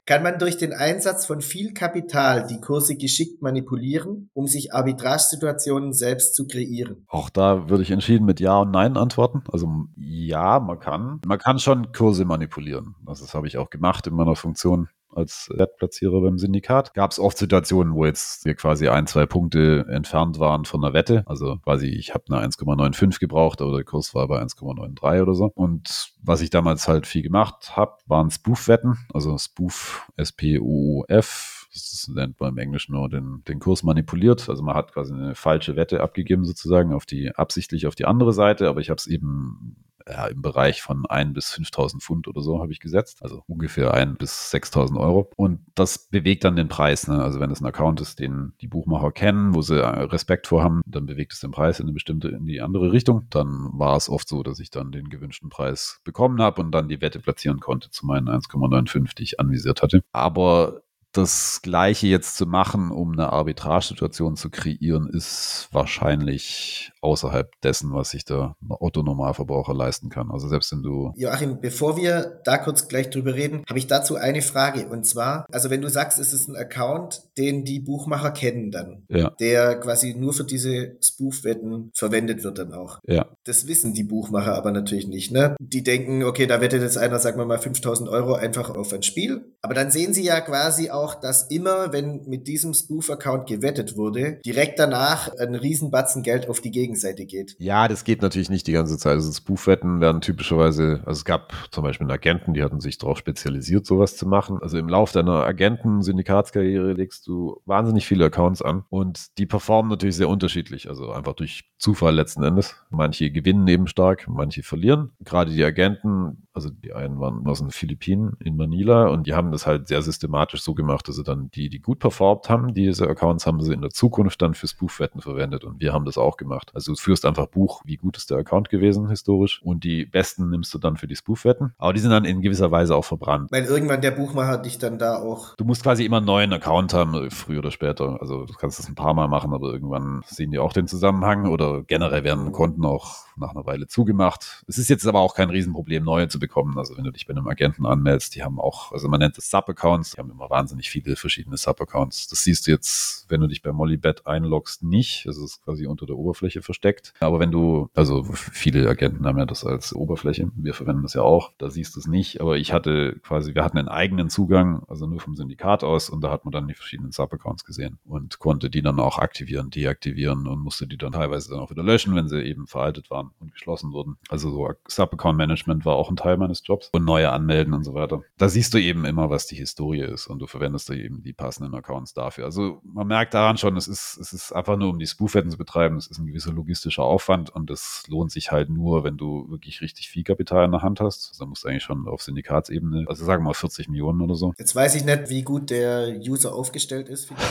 Kann man durch den Einsatz von viel Kapital die Kurse geschickt manipulieren, um sich Arbitragesituationen selbst zu kreieren? Auch da würde ich entschieden mit Ja und Nein antworten. Also ja, man kann. Man kann schon Kurse manipulieren. Das habe ich auch gemacht in meiner Funktion als Wettplatzierer beim Syndikat. Gab es oft Situationen, wo jetzt wir quasi ein, zwei Punkte entfernt waren von der Wette. Also quasi, ich habe eine 1,95 gebraucht, aber der Kurs war bei 1,93 oder so. Und was ich damals halt viel gemacht habe, waren Spoof-Wetten. Also Spoof, S-P-U-F, das nennt man im Englischen nur den, den Kurs manipuliert. Also man hat quasi eine falsche Wette abgegeben sozusagen auf die absichtlich auf die andere Seite, aber ich habe es eben ja, im Bereich von 1 bis 5.000 Pfund oder so habe ich gesetzt. Also ungefähr 1 bis 6.000 Euro. Und das bewegt dann den Preis. Ne? Also wenn es ein Account ist, den die Buchmacher kennen, wo sie äh, Respekt vor haben, dann bewegt es den Preis in eine bestimmte, in die andere Richtung. Dann war es oft so, dass ich dann den gewünschten Preis bekommen habe und dann die Wette platzieren konnte zu meinen 1,95, die ich anvisiert hatte. Aber das Gleiche jetzt zu machen, um eine Arbitragesituation zu kreieren, ist wahrscheinlich außerhalb dessen, was sich der Otto-Normalverbraucher leisten kann. Also selbst wenn du. Joachim, bevor wir da kurz gleich drüber reden, habe ich dazu eine Frage. Und zwar, also wenn du sagst, es ist ein Account, den die Buchmacher kennen dann, ja. der quasi nur für diese Spoof-Wetten verwendet wird dann auch. Ja. Das wissen die Buchmacher aber natürlich nicht. Ne? Die denken, okay, da wettet jetzt einer, sagen wir mal, 5000 Euro einfach auf ein Spiel. Aber dann sehen sie ja quasi auch, dass immer, wenn mit diesem Spoof-Account gewettet wurde, direkt danach ein Riesenbatzen Geld auf die Gegend Gegenseite geht. Ja, das geht natürlich nicht die ganze Zeit. Also Spoofwetten werden typischerweise, also es gab zum Beispiel einen Agenten, die hatten sich darauf spezialisiert, sowas zu machen. Also im Lauf deiner Agenten-Syndikatskarriere legst du wahnsinnig viele Accounts an und die performen natürlich sehr unterschiedlich. Also einfach durch Zufall letzten Endes. Manche gewinnen eben stark, manche verlieren. Gerade die Agenten, also die einen waren aus den Philippinen in Manila und die haben das halt sehr systematisch so gemacht, dass sie dann die, die gut performt haben, diese Accounts haben sie in der Zukunft dann für Spoofwetten verwendet und wir haben das auch gemacht. Also du führst einfach Buch, wie gut ist der Account gewesen historisch und die besten nimmst du dann für die Spoofwetten. Aber die sind dann in gewisser Weise auch verbrannt. Weil irgendwann der Buchmacher dich dann da auch. Du musst quasi immer einen neuen Account haben, früher oder später. Also du kannst das ein paar Mal machen, aber irgendwann sehen die auch den Zusammenhang oder generell werden Konten auch nach einer Weile zugemacht. Es ist jetzt aber auch kein Riesenproblem, neue zu bekommen. Also wenn du dich bei einem Agenten anmeldest, die haben auch, also man nennt es Sub-Accounts, die haben immer wahnsinnig viele verschiedene Sub-Accounts. Das siehst du jetzt, wenn du dich bei Mollybet einloggst, nicht. Das ist quasi unter der Oberfläche versteckt. Aber wenn du, also viele Agenten haben ja das als Oberfläche, wir verwenden das ja auch, da siehst du es nicht. Aber ich hatte quasi, wir hatten einen eigenen Zugang, also nur vom Syndikat aus und da hat man dann die verschiedenen Sub-Accounts gesehen und konnte die dann auch aktivieren, deaktivieren und musste die dann teilweise dann auch wieder löschen, wenn sie eben veraltet waren und geschlossen wurden. Also so Sub-Account-Management war auch ein Teil meines Jobs und neue anmelden und so weiter. Da siehst du eben immer, was die Historie ist und du verwendest da eben die passenden Accounts dafür. Also man merkt daran schon, es ist, es ist einfach nur, um die Spoofwetten zu betreiben, es ist ein gewisser logistischer Aufwand und es lohnt sich halt nur, wenn du wirklich richtig viel Kapital in der Hand hast. Also musst du eigentlich schon auf Syndikatsebene, also sagen wir mal 40 Millionen oder so. Jetzt weiß ich nicht, wie gut der User aufgestellt ist finanziell.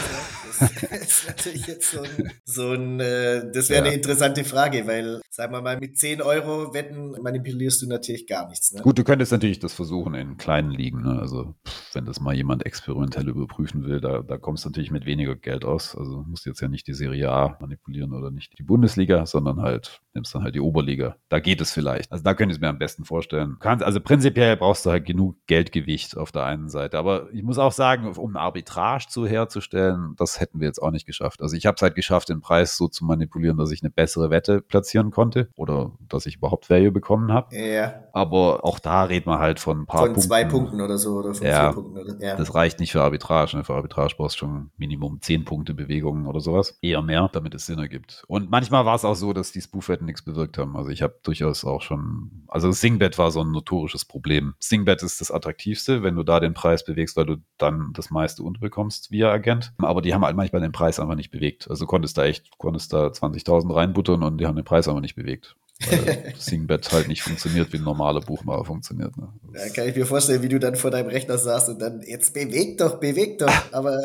Das ist natürlich jetzt so ein, so ein äh, das wäre ja. eine interessante Frage, weil, sagen wir mal, mit 10 Euro Wetten manipulierst du natürlich gar nichts. Ne? Gut, du könntest natürlich das versuchen in kleinen Ligen. Ne? Also wenn das mal jemand experimentell überprüfen will, da, da kommst du natürlich mit weniger Geld aus. Also musst jetzt ja nicht die Serie A manipulieren oder nicht die Bundesliga, sondern halt nimmst dann halt die Oberliga. Da geht es vielleicht. Also da könnte ich es mir am besten vorstellen. Kannst, also prinzipiell brauchst du halt genug Geldgewicht auf der einen Seite. Aber ich muss auch sagen, um Arbitrage zu herzustellen, das hätten wir jetzt auch nicht geschafft. Also ich habe es halt geschafft, den Preis so zu manipulieren, dass ich eine bessere Wette platzieren konnte oder dass ich überhaupt Value bekommen habe. Ja. Aber auch da redet man halt von ein paar von Punkten. zwei Punkten oder so oder von ja, vier Punkten. Oder, ja. Das reicht nicht für Arbitrage. Ne? Für Arbitrage brauchst du schon Minimum zehn Punkte Bewegungen oder sowas. Eher mehr, damit es Sinn ergibt. Und manchmal war es auch so, dass die Spoofwetten nichts bewirkt haben. Also ich habe durchaus auch schon, also Singbet war so ein notorisches Problem. Singbet ist das attraktivste, wenn du da den Preis bewegst, weil du dann das meiste unterbekommst via Agent. Aber die haben halt manchmal den Preis einfach nicht bewegt. Also konntest da echt, konntest da 20.000 reinbuttern und die haben den Preis aber nicht bewegt weil Singbet halt nicht funktioniert, wie ein normaler Buchmacher funktioniert. Ne? Ja, kann ich mir vorstellen, wie du dann vor deinem Rechner saßt und dann, jetzt bewegt doch, bewegt doch, aber.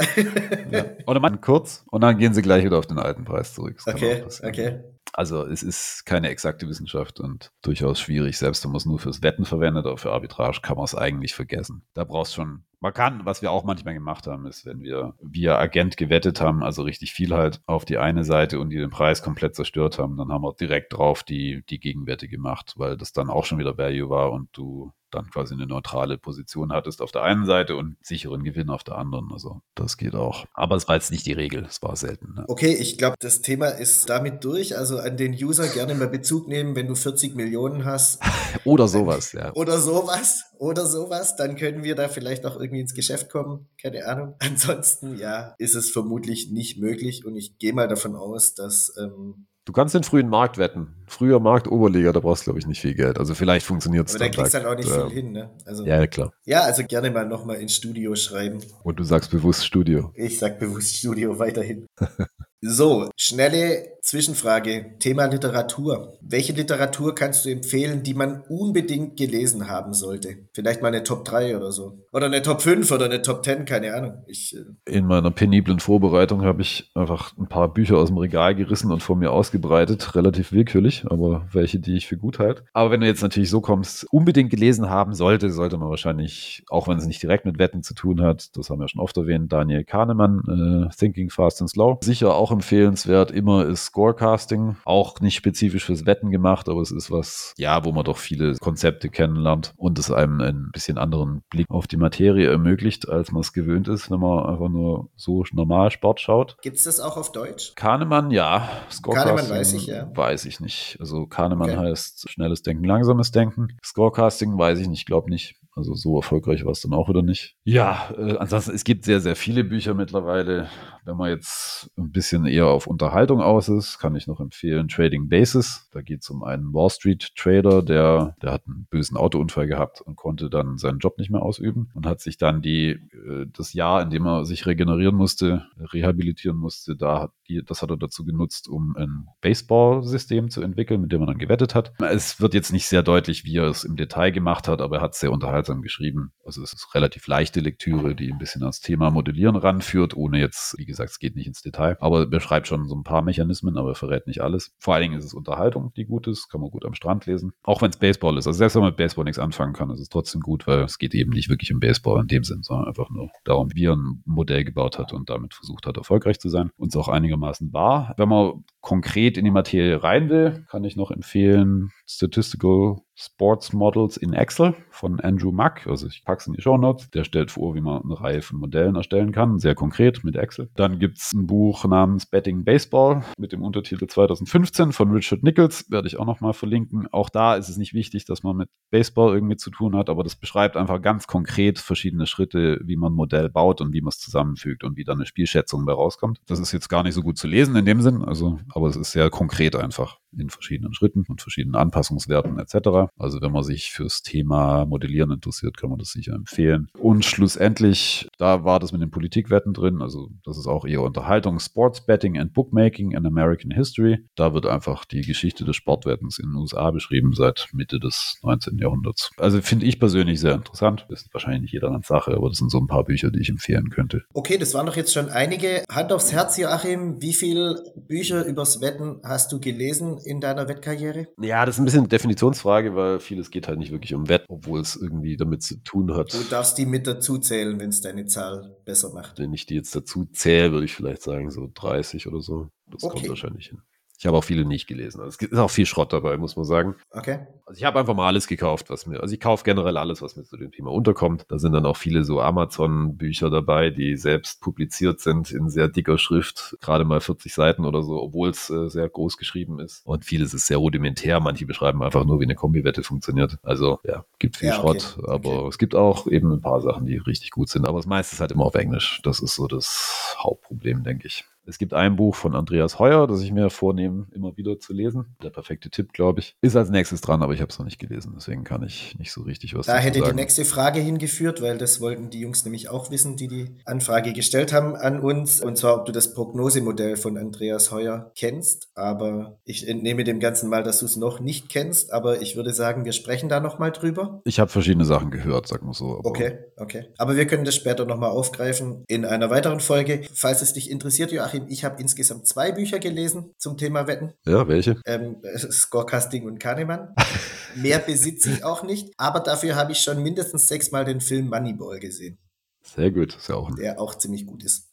ja. Oder mal kurz und dann gehen sie gleich wieder auf den alten Preis zurück. Das okay, okay. Also es ist keine exakte Wissenschaft und durchaus schwierig. Selbst wenn man es nur fürs Wetten verwendet oder für Arbitrage, kann man es eigentlich vergessen. Da brauchst schon man kann, was wir auch manchmal gemacht haben, ist, wenn wir via Agent gewettet haben, also richtig viel halt auf die eine Seite und die den Preis komplett zerstört haben, dann haben wir direkt drauf die, die Gegenwette gemacht, weil das dann auch schon wieder Value war und du dann quasi eine neutrale Position hattest auf der einen Seite und sicheren Gewinn auf der anderen. Also das geht auch. Aber es war jetzt nicht die Regel, es war selten. Ne? Okay, ich glaube, das Thema ist damit durch. Also an den User gerne mal Bezug nehmen, wenn du 40 Millionen hast. oder sowas, ja. Oder sowas, oder sowas, dann können wir da vielleicht auch irgendwie ins Geschäft kommen. Keine Ahnung. Ansonsten, ja, ist es vermutlich nicht möglich und ich gehe mal davon aus, dass ähm, Du kannst den frühen Markt wetten. Früher Markt, Oberliga, da brauchst du, glaube ich, nicht viel Geld. Also vielleicht funktioniert es Aber da kriegst du halt auch nicht äh, viel hin, ne? Also, ja, klar. Ja, also gerne mal nochmal ins Studio schreiben. Und du sagst bewusst Studio. Ich sag bewusst Studio weiterhin. so, schnelle Zwischenfrage, Thema Literatur. Welche Literatur kannst du empfehlen, die man unbedingt gelesen haben sollte? Vielleicht mal eine Top 3 oder so. Oder eine Top 5 oder eine Top 10, keine Ahnung. Ich, äh In meiner peniblen Vorbereitung habe ich einfach ein paar Bücher aus dem Regal gerissen und vor mir ausgebreitet, relativ willkürlich, aber welche, die ich für gut halte. Aber wenn du jetzt natürlich so kommst, unbedingt gelesen haben sollte, sollte man wahrscheinlich, auch wenn es nicht direkt mit Wetten zu tun hat, das haben wir schon oft erwähnt, Daniel Kahnemann, äh, Thinking Fast and Slow. Sicher auch empfehlenswert immer ist Scorecasting, auch nicht spezifisch fürs Wetten gemacht, aber es ist was, ja, wo man doch viele Konzepte kennenlernt und es einem ein bisschen anderen Blick auf die Materie ermöglicht, als man es gewöhnt ist, wenn man einfach nur so normal Sport schaut. Gibt es das auch auf Deutsch? Kahnemann, ja. Kahnemann weiß ich, ja. Weiß ich nicht. Also Kahnemann Okay. heißt schnelles Denken, langsames Denken. Scorecasting weiß ich nicht, glaube nicht. Also so erfolgreich war es dann auch wieder nicht. Ja, äh, ansonsten, es gibt sehr, sehr viele Bücher mittlerweile. Wenn man jetzt ein bisschen eher auf Unterhaltung aus ist, kann ich noch empfehlen Trading Basis. Da geht es um einen Wall Street Trader, der, der hat einen bösen Autounfall gehabt und konnte dann seinen Job nicht mehr ausüben und hat sich dann die, äh, das Jahr, in dem er sich regenerieren musste, rehabilitieren musste, da hat die, das hat er dazu genutzt, um ein Baseball-System zu entwickeln, mit dem er dann gewettet hat. Es wird jetzt nicht sehr deutlich, wie er es im Detail gemacht hat, aber er hat es sehr unterhaltsam geschrieben. Also es ist relativ leichte Lektüre, die ein bisschen ans Thema Modellieren ranführt, ohne jetzt, wie gesagt, es geht nicht ins Detail, aber er beschreibt schon so ein paar Mechanismen, aber er verrät nicht alles. Vor allen Dingen ist es Unterhaltung, die gut ist, kann man gut am Strand lesen. Auch wenn es Baseball ist. Also selbst wenn man mit Baseball nichts anfangen kann, ist es trotzdem gut, weil es geht eben nicht wirklich um Baseball in dem Sinn, sondern einfach nur darum, wie er ein Modell gebaut hat und damit versucht hat, erfolgreich zu sein. Und es auch einigermaßen war. Wenn man konkret in die Materie rein will, kann ich noch empfehlen Statistical Sports Models in Excel von Andrew Mack. Also ich packe es in die Show Notes. Der stellt vor, wie man eine Reihe von Modellen erstellen kann, sehr konkret mit Excel. Dann gibt es ein Buch namens Betting Baseball mit dem Untertitel 2015 von Richard Nichols, werde ich auch nochmal verlinken. Auch da ist es nicht wichtig, dass man mit Baseball irgendwie zu tun hat, aber das beschreibt einfach ganz konkret verschiedene Schritte, wie man ein Modell baut und wie man es zusammenfügt und wie dann eine Spielschätzung bei rauskommt. Das ist jetzt gar nicht so gut zu lesen in dem Sinn, also, aber es ist sehr konkret einfach in verschiedenen Schritten und verschiedenen Anpassungswerten etc. Also wenn man sich fürs Thema Modellieren interessiert, kann man das sicher empfehlen. Und schlussendlich, da war das mit den Politikwetten drin, also das ist auch eher Unterhaltung, Sports Betting and Bookmaking in American History. Da wird einfach die Geschichte des Sportwettens in den USA beschrieben seit Mitte des 19. Jahrhunderts. Also finde ich persönlich sehr interessant. Ist wahrscheinlich nicht jedermanns Sache, aber das sind so ein paar Bücher, die ich empfehlen könnte. Okay, das waren doch jetzt schon einige. Hand aufs Herz, Joachim. Wie viele Bücher übers Wetten hast du gelesen in deiner Wettkarriere? Ja, das ist ein bisschen eine Definitionsfrage, weil vieles geht halt nicht wirklich um Wett, obwohl es irgendwie damit zu tun hat. Du darfst die mit dazu zählen, wenn es deine Zahl besser macht. Wenn ich die jetzt dazu zähle, würde ich vielleicht sagen so 30 oder so. Das Okay. kommt wahrscheinlich hin. Ich habe auch viele nicht gelesen. Also es ist auch viel Schrott dabei, muss man sagen. Okay. Also ich habe einfach mal alles gekauft, was mir, also ich kaufe generell alles, was mir zu dem Thema unterkommt. Da sind dann auch viele so Amazon-Bücher dabei, die selbst publiziert sind in sehr dicker Schrift, gerade mal 40 Seiten oder so, obwohl es äh, sehr groß geschrieben ist. Und vieles ist sehr rudimentär. Manche beschreiben einfach nur, wie eine Kombiwette funktioniert. Also ja, gibt viel Ja, okay. Schrott, aber Okay. es gibt auch eben ein paar Sachen, die richtig gut sind. Aber das meiste ist halt immer auf Englisch. Das ist so das Hauptproblem, denke ich. Es gibt ein Buch von Andreas Heuer, das ich mir vornehme, immer wieder zu lesen. Der perfekte Tipp, glaube ich. Ist als nächstes dran, aber ich habe es noch nicht gelesen. Deswegen kann ich nicht so richtig was Da dazu hätte die sagen. nächste Frage hingeführt, weil das wollten die Jungs nämlich auch wissen, die die Anfrage gestellt haben an uns. Und zwar, ob du das Prognosemodell von Andreas Heuer kennst. Aber ich entnehme dem Ganzen mal, dass du es noch nicht kennst. Aber ich würde sagen, wir sprechen da nochmal drüber. Ich habe verschiedene Sachen gehört, sag mal so. Okay, okay. Aber wir können das später nochmal aufgreifen in einer weiteren Folge. Falls es dich interessiert, Joachim, ich habe insgesamt zwei Bücher gelesen zum Thema Wetten. Ja, welche? Ähm, Scorecasting und Kahnemann. Mehr besitze ich auch nicht, aber dafür habe ich schon mindestens sechsmal den Film Moneyball gesehen, Sehr gut. Ist ja auch ein, der auch ziemlich gut ist.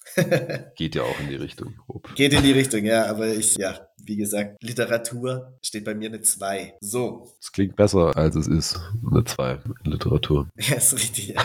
geht ja auch in die Richtung. grob. Geht in die Richtung, ja, aber ich, ja, wie gesagt, Literatur steht bei mir eine 2. So, Es klingt besser, als es ist. Eine 2 in Literatur. Ja, ist richtig. Ja.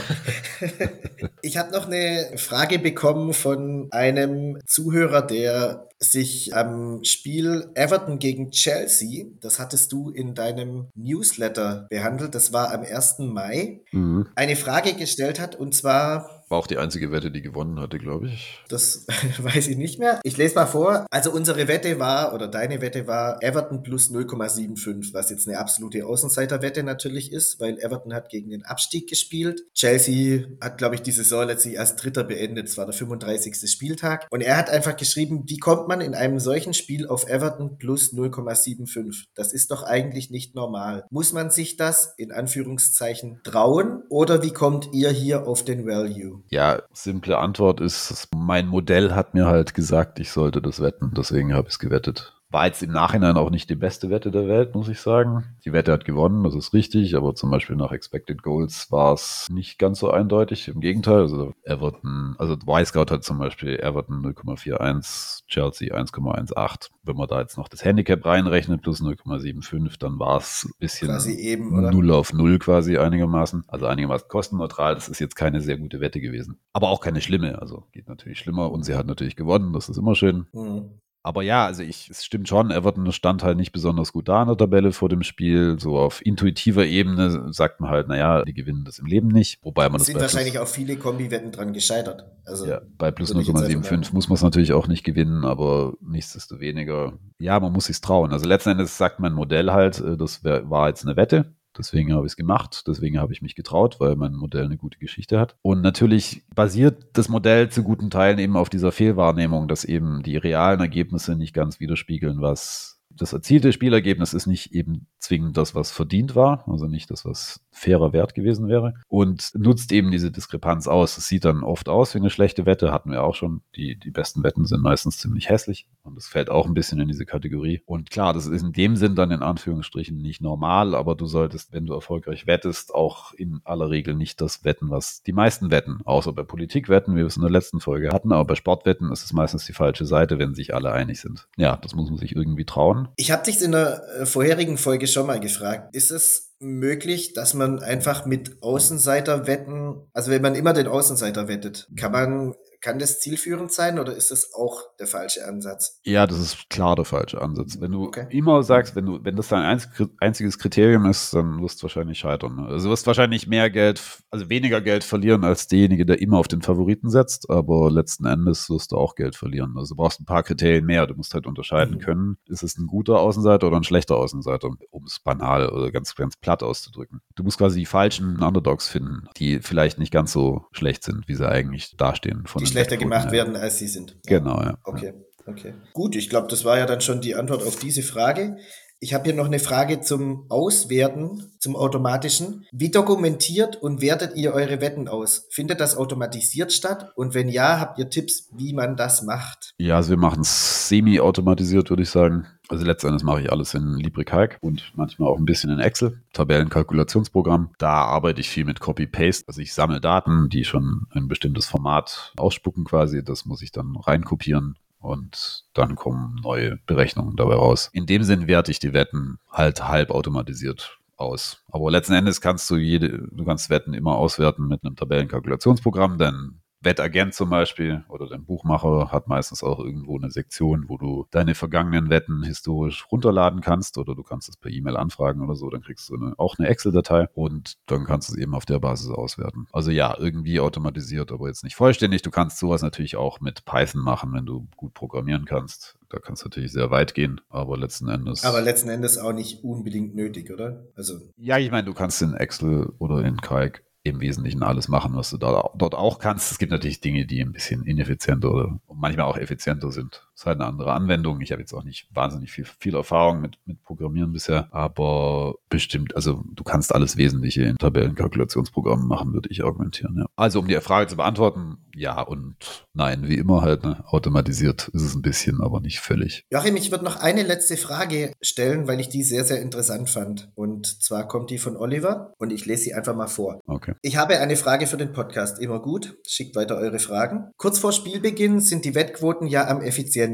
ich habe noch eine Frage bekommen von einem Zuhörer, der sich am Spiel Everton gegen Chelsea, das hattest du in deinem Newsletter behandelt, das war am 1. Mai, Mhm. eine Frage gestellt hat und zwar, War auch die einzige Wette, die gewonnen hatte, glaube ich. Das weiß ich nicht mehr. Ich lese mal vor. Also unsere Wette war, oder deine Wette war, Everton plus 0,75, was jetzt eine absolute Außenseiterwette natürlich ist, weil Everton hat gegen den Abstieg gespielt. Chelsea hat, glaube ich, die Saison letztlich als Dritter beendet. Es war der 35. Spieltag. Und er hat einfach geschrieben, wie kommt man in einem solchen Spiel auf Everton plus 0,75? Das ist doch eigentlich nicht normal. Muss man sich das in Anführungszeichen trauen oder wie kommt ihr hier auf den Value? Ja, simple Antwort ist, mein Modell hat mir halt gesagt, ich sollte das wetten. Deswegen habe ich es gewettet. War jetzt im Nachhinein auch nicht die beste Wette der Welt, muss ich sagen. Die Wette hat gewonnen, das ist richtig, aber zum Beispiel nach Expected Goals war es nicht ganz so eindeutig. Im Gegenteil, also Everton, also Wisecout hat zum Beispiel Everton 0,41, Chelsea 1,18. Wenn man da jetzt noch das Handicap reinrechnet plus 0,75, dann war es ein bisschen quasi eben, oder? 0 auf 0 quasi einigermaßen. Also einigermaßen kostenneutral. Das ist jetzt keine sehr gute Wette gewesen. Aber auch keine schlimme. Also geht natürlich schlimmer und sie hat natürlich gewonnen. Das ist immer schön. Mhm. Aber ja, also ich, es stimmt schon, Everton stand halt nicht besonders gut da in der Tabelle vor dem Spiel. So auf intuitiver Ebene sagt man halt, naja, die gewinnen das im Leben nicht. Wobei man es das sind wahrscheinlich auch viele Kombi-Wetten dran gescheitert. Also ja, bei plus 0,75 muss man es natürlich auch nicht gewinnen, aber nichtsdestoweniger, ja, man muss sich's trauen. Also letzten Endes sagt mein Modell halt, äh, das wär, war jetzt eine Wette. Deswegen habe ich es gemacht, deswegen habe ich mich getraut, weil mein Modell eine gute Geschichte hat. Und natürlich basiert das Modell zu guten Teilen eben auf dieser Fehlwahrnehmung, dass eben die realen Ergebnisse nicht ganz widerspiegeln, was das erzielte Spielergebnis ist nicht eben zwingend das, was verdient war, also nicht das, was fairer Wert gewesen wäre und nutzt eben diese Diskrepanz aus. Es sieht dann oft aus wie eine schlechte Wette, hatten wir auch schon. Die, die besten Wetten sind meistens ziemlich hässlich und das fällt auch ein bisschen in diese Kategorie. Und klar, das ist in dem Sinn dann in Anführungsstrichen nicht normal, aber du solltest, wenn du erfolgreich wettest, auch in aller Regel nicht das wetten, was die meisten wetten, außer bei Politikwetten, wie wir es in der letzten Folge hatten, aber bei Sportwetten ist es meistens die falsche Seite, wenn sich alle einig sind. Ja, das muss man sich irgendwie trauen. Ich habe dich in der äh, vorherigen Folge schon mal gefragt, ist es möglich, dass man einfach mit Außenseiter wetten, also wenn man immer den Außenseiter wettet, kann man kann das zielführend sein oder ist das auch der falsche Ansatz? Ja, das ist klar der falsche Ansatz. Wenn du okay. immer sagst, wenn du, wenn das dein einziges Kriterium ist, dann wirst du wahrscheinlich scheitern. Ne? Also du wirst wahrscheinlich mehr Geld, also weniger Geld verlieren als derjenige, der immer auf den Favoriten setzt, aber letzten Endes wirst du auch Geld verlieren. Also du brauchst ein paar Kriterien mehr. Du musst halt unterscheiden mhm. können, ist es ein guter Außenseiter oder ein schlechter Außenseiter, um es banal oder ganz, ganz platt auszudrücken. Du musst quasi die falschen Underdogs finden, die vielleicht nicht ganz so schlecht sind, wie sie eigentlich dastehen. Von schlechter gemacht ja. werden, als sie sind. Genau, ja. Okay, okay. Gut, ich glaube, das war ja dann schon die Antwort auf diese Frage. Ich habe hier noch eine Frage zum Auswerten, zum automatischen. Wie dokumentiert und wertet ihr eure Wetten aus? Findet das automatisiert statt? Und wenn ja, habt ihr Tipps, wie man das macht? Ja, also wir machen es semi-automatisiert, würde ich sagen. Also letztendlich mache ich alles in LibreCalc und manchmal auch ein bisschen in Excel, Tabellenkalkulationsprogramm. Da arbeite ich viel mit Copy-Paste. Also ich sammle Daten, die schon ein bestimmtes Format ausspucken quasi. Das muss ich dann reinkopieren und dann kommen neue Berechnungen dabei raus. In dem Sinn werte ich die Wetten halt halb automatisiert aus. Aber letzten Endes kannst du jede, du kannst Wetten immer auswerten mit einem Tabellenkalkulationsprogramm, denn Wettagent zum Beispiel oder dein Buchmacher hat meistens auch irgendwo eine Sektion, wo du deine vergangenen Wetten historisch runterladen kannst oder du kannst es per E-Mail anfragen oder so, dann kriegst du eine, auch eine Excel-Datei und dann kannst du es eben auf der Basis auswerten. Also ja, irgendwie automatisiert, aber jetzt nicht vollständig. Du kannst sowas natürlich auch mit Python machen, wenn du gut programmieren kannst. Da kannst du natürlich sehr weit gehen, aber letzten Endes. Aber letzten Endes auch nicht unbedingt nötig, oder? Also. Ja, ich meine, du kannst in Excel oder in Kalk im Wesentlichen alles machen, was du da, dort auch kannst. Es gibt natürlich Dinge, die ein bisschen ineffizienter oder manchmal auch effizienter sind. Das ist halt eine andere Anwendung. Ich habe jetzt auch nicht wahnsinnig viel, viel Erfahrung mit, mit Programmieren bisher, aber bestimmt, also du kannst alles Wesentliche in Tabellenkalkulationsprogrammen machen, würde ich argumentieren. Ja. Also um die Frage zu beantworten, ja und nein, wie immer halt, ne? automatisiert ist es ein bisschen, aber nicht völlig. Joachim, ich würde noch eine letzte Frage stellen, weil ich die sehr, sehr interessant fand. Und zwar kommt die von Oliver und ich lese sie einfach mal vor. Okay. Ich habe eine Frage für den Podcast. Immer gut. Schickt weiter eure Fragen. Kurz vor Spielbeginn sind die Wettquoten ja am effizientesten,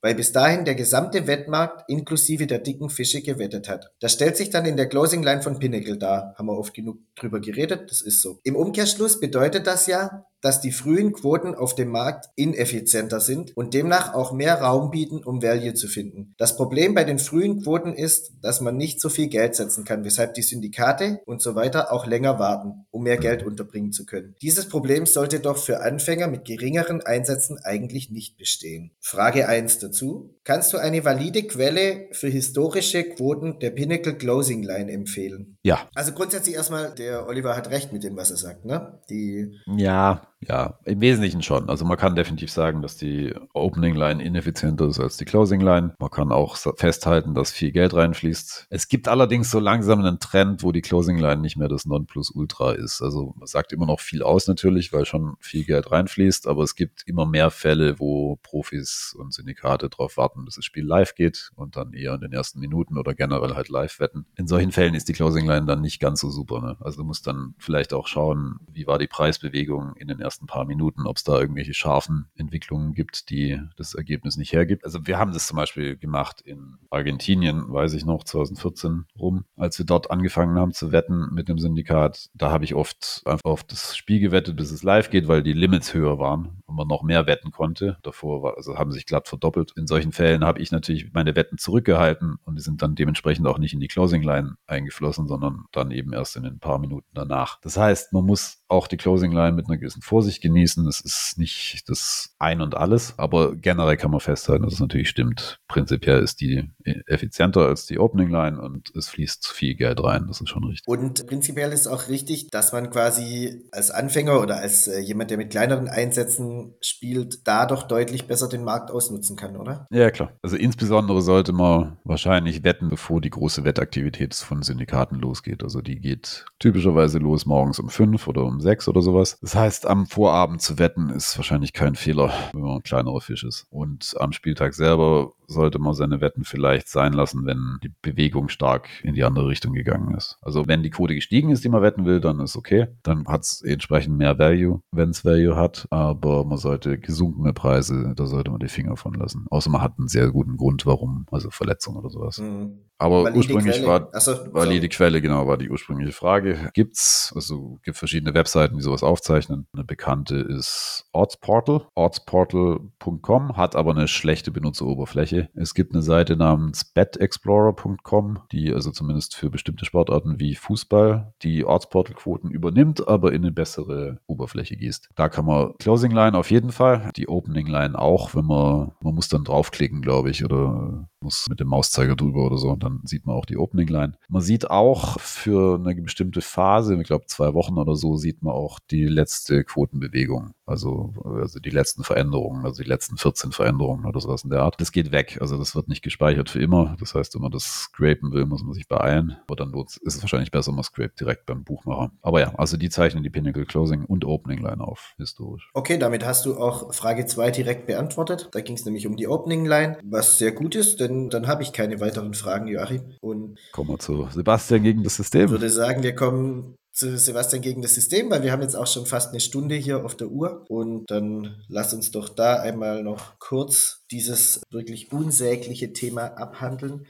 weil bis dahin der gesamte Wettmarkt inklusive der dicken Fische gewettet hat. Das stellt sich dann in der Closing Line von Pinnacle dar. Haben wir oft genug drüber geredet. Das ist so. Im Umkehrschluss bedeutet das ja, dass die frühen Quoten auf dem Markt ineffizienter sind und demnach auch mehr Raum bieten, um Value zu finden. Das Problem bei den frühen Quoten ist, dass man nicht so viel Geld setzen kann, weshalb die Syndikate und so weiter auch länger warten, um mehr Geld unterbringen zu können. Dieses Problem sollte doch für Anfänger mit geringeren Einsätzen eigentlich nicht bestehen. Frage 1 dazu. Kannst du eine valide Quelle für historische Quoten der Pinnacle Closing Line empfehlen? Ja. Also grundsätzlich erstmal, der Oliver hat recht mit dem, was er sagt, ne? Die ja, ja, im Wesentlichen schon. Also man kann definitiv sagen, dass die Opening Line ineffizienter ist als die Closing Line. Man kann auch festhalten, dass viel Geld reinfließt. Es gibt allerdings so langsam einen Trend, wo die Closing Line nicht mehr das Nonplusultra ist. Also man sagt immer noch viel aus natürlich, weil schon viel Geld reinfließt, aber es gibt immer mehr Fälle, wo Profis und Syndikate darauf warten, bis das Spiel live geht und dann eher in den ersten Minuten oder generell halt live wetten. In solchen Fällen ist die Closing Line dann nicht ganz so super. Ne? Also du musst dann vielleicht auch schauen, wie war die Preisbewegung in den ersten paar Minuten, ob es da irgendwelche scharfen Entwicklungen gibt, die das Ergebnis nicht hergibt. Also wir haben das zum Beispiel gemacht in Argentinien, weiß ich noch, 2014 rum, als wir dort angefangen haben zu wetten mit dem Syndikat. Da habe ich oft einfach auf das Spiel gewettet, bis es live geht, weil die Limits höher waren und man noch mehr wetten konnte. Davor war, also haben sich glatt verdoppelt. In solchen Fällen habe ich natürlich meine Wetten zurückgehalten und die sind dann dementsprechend auch nicht in die Closing Line eingeflossen, sondern dann eben erst in ein paar Minuten danach. Das heißt, man muss auch die Closing Line mit einer gewissen Vorsicht genießen. Es ist nicht das Ein und Alles, aber generell kann man festhalten, dass es natürlich stimmt. Prinzipiell ist die effizienter als die Opening Line und es fließt viel Geld rein. Das ist schon richtig. Und prinzipiell ist auch richtig, dass man quasi als Anfänger oder als äh, jemand, der mit kleineren Einsätzen spielt, da doch deutlich besser den Markt ausnutzen kann, oder? Ja, klar. Also insbesondere sollte man wahrscheinlich wetten, bevor die große Wettaktivität von Syndikaten losgeht. Also die geht typischerweise los morgens um fünf oder um sechs oder sowas. Das heißt, am Vorabend zu wetten ist wahrscheinlich kein Fehler, wenn man ein kleinerer Fisch ist. Und am Spieltag selber sollte man seine Wetten vielleicht sein lassen, wenn die Bewegung stark in die andere Richtung gegangen ist. Also wenn die Quote gestiegen ist, die man wetten will, dann ist okay. Dann hat es entsprechend mehr Value, wenn es Value hat. Aber man sollte gesunkene Preise, da sollte man die Finger von lassen. Außer man hat einen sehr guten Grund, warum, also Verletzung oder sowas. Mhm. Aber valide ursprünglich Quelle. war Achso, valide Quelle, genau, war die ursprüngliche Frage. Gibt's, also gibt verschiedene Webseiten, die sowas aufzeichnen. Eine bekannte ist Ortsportal, ortsportal.com, hat aber eine schlechte Benutzeroberfläche. Es gibt eine Seite namens betexplorer.com, die also zumindest für bestimmte Sportarten wie Fußball die Ortsportal-Quoten übernimmt, aber in eine bessere Oberfläche gießt. Da kann man Closing Line auf jeden Fall, die Opening Line auch, wenn man, man muss dann draufklicken, glaube ich, oder muss mit dem Mauszeiger drüber oder so und dann sieht man auch die Opening Line. Man sieht auch für eine bestimmte Phase, ich glaube zwei Wochen oder so, sieht man auch die letzte Quotenbewegung. Also, also die letzten Veränderungen, also die letzten 14 Veränderungen oder sowas in der Art. Das geht weg. Also das wird nicht gespeichert für immer. Das heißt, wenn man das scrapen will, muss man sich beeilen. Aber dann ist es wahrscheinlich besser, man scrapt direkt beim Buchmacher. Aber ja, also die zeichnen die Pinnacle Closing und Opening Line auf, historisch. Okay, damit hast du auch Frage 2 direkt beantwortet. Da ging es nämlich um die Opening Line, was sehr gut ist, denn dann habe ich keine weiteren Fragen, Joachim. Und kommen wir zu Sebastian gegen das System. Ich würde sagen, wir kommen zu Sebastian gegen das System, weil wir haben jetzt auch schon fast eine Stunde hier auf der Uhr. Und dann lass uns doch da einmal noch kurz dieses wirklich unsägliche Thema abhandeln.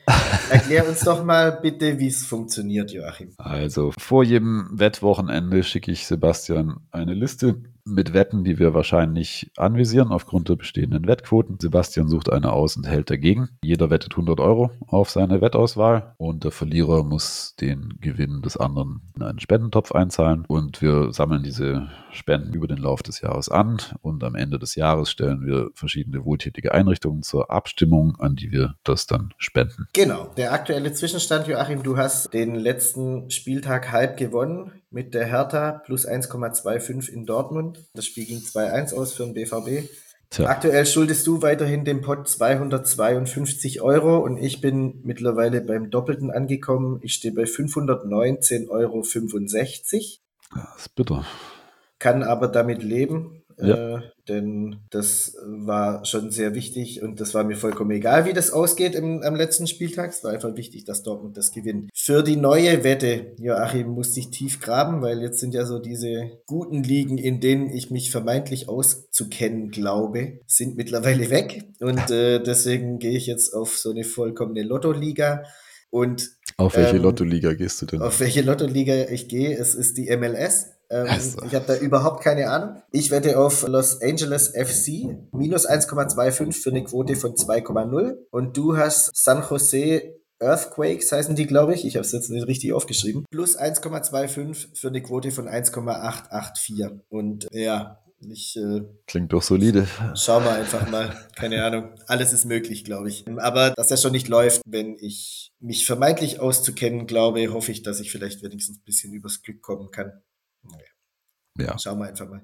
Erklär uns doch mal bitte, wie es funktioniert, Joachim. Also, vor jedem Wettwochenende schicke ich Sebastian eine Liste mit Wetten, die wir wahrscheinlich anvisieren aufgrund der bestehenden Wettquoten. Sebastian sucht eine aus und hält dagegen. Jeder wettet 100 Euro auf seine Wettauswahl und der Verlierer muss den Gewinn des anderen in einen Spendentopf einzahlen und wir sammeln diese Spenden über den Lauf des Jahres an und am Ende des Jahres stellen wir verschiedene wohltätige Einrichtungen zur Abstimmung, an die wir das dann spenden. Genau. Der aktuelle Zwischenstand, Joachim, du hast den letzten Spieltag halb gewonnen mit der Hertha plus 1,25 in Dortmund. Das Spiel ging 2-1 aus für den BVB. Tja. Aktuell schuldest du weiterhin dem Pot 252 Euro und ich bin mittlerweile beim Doppelten angekommen. Ich stehe bei 519,65 Euro. Das ist bitter kann aber damit leben, ja. äh, denn das war schon sehr wichtig und das war mir vollkommen egal, wie das ausgeht im, am letzten Spieltag. Es war einfach wichtig, dass Dortmund das gewinnt. Für die neue Wette, Joachim, musste ich tief graben, weil jetzt sind ja so diese guten Ligen, in denen ich mich vermeintlich auszukennen glaube, sind mittlerweile weg und äh, deswegen gehe ich jetzt auf so eine vollkommene Lotto-Liga. Und auf welche ähm, Lotto-Liga gehst du denn? Auf welche Lotto-Liga ich gehe, es ist die MLS Ähm, also. Ich habe da überhaupt keine Ahnung. Ich wette auf Los Angeles FC minus 1,25 für eine Quote von 2,0. Und du hast San Jose Earthquakes heißen die, glaube ich. Ich habe es jetzt nicht richtig aufgeschrieben. Plus 1,25 für eine Quote von 1,884. Und ja, ich, äh, Klingt doch solide. Schau mal einfach mal. Keine Ahnung. Alles ist möglich, glaube ich. Aber dass das schon nicht läuft, wenn ich mich vermeintlich auszukennen glaube, hoffe ich, dass ich vielleicht wenigstens ein bisschen übers Glück kommen kann. Ja. Schauen wir einfach mal.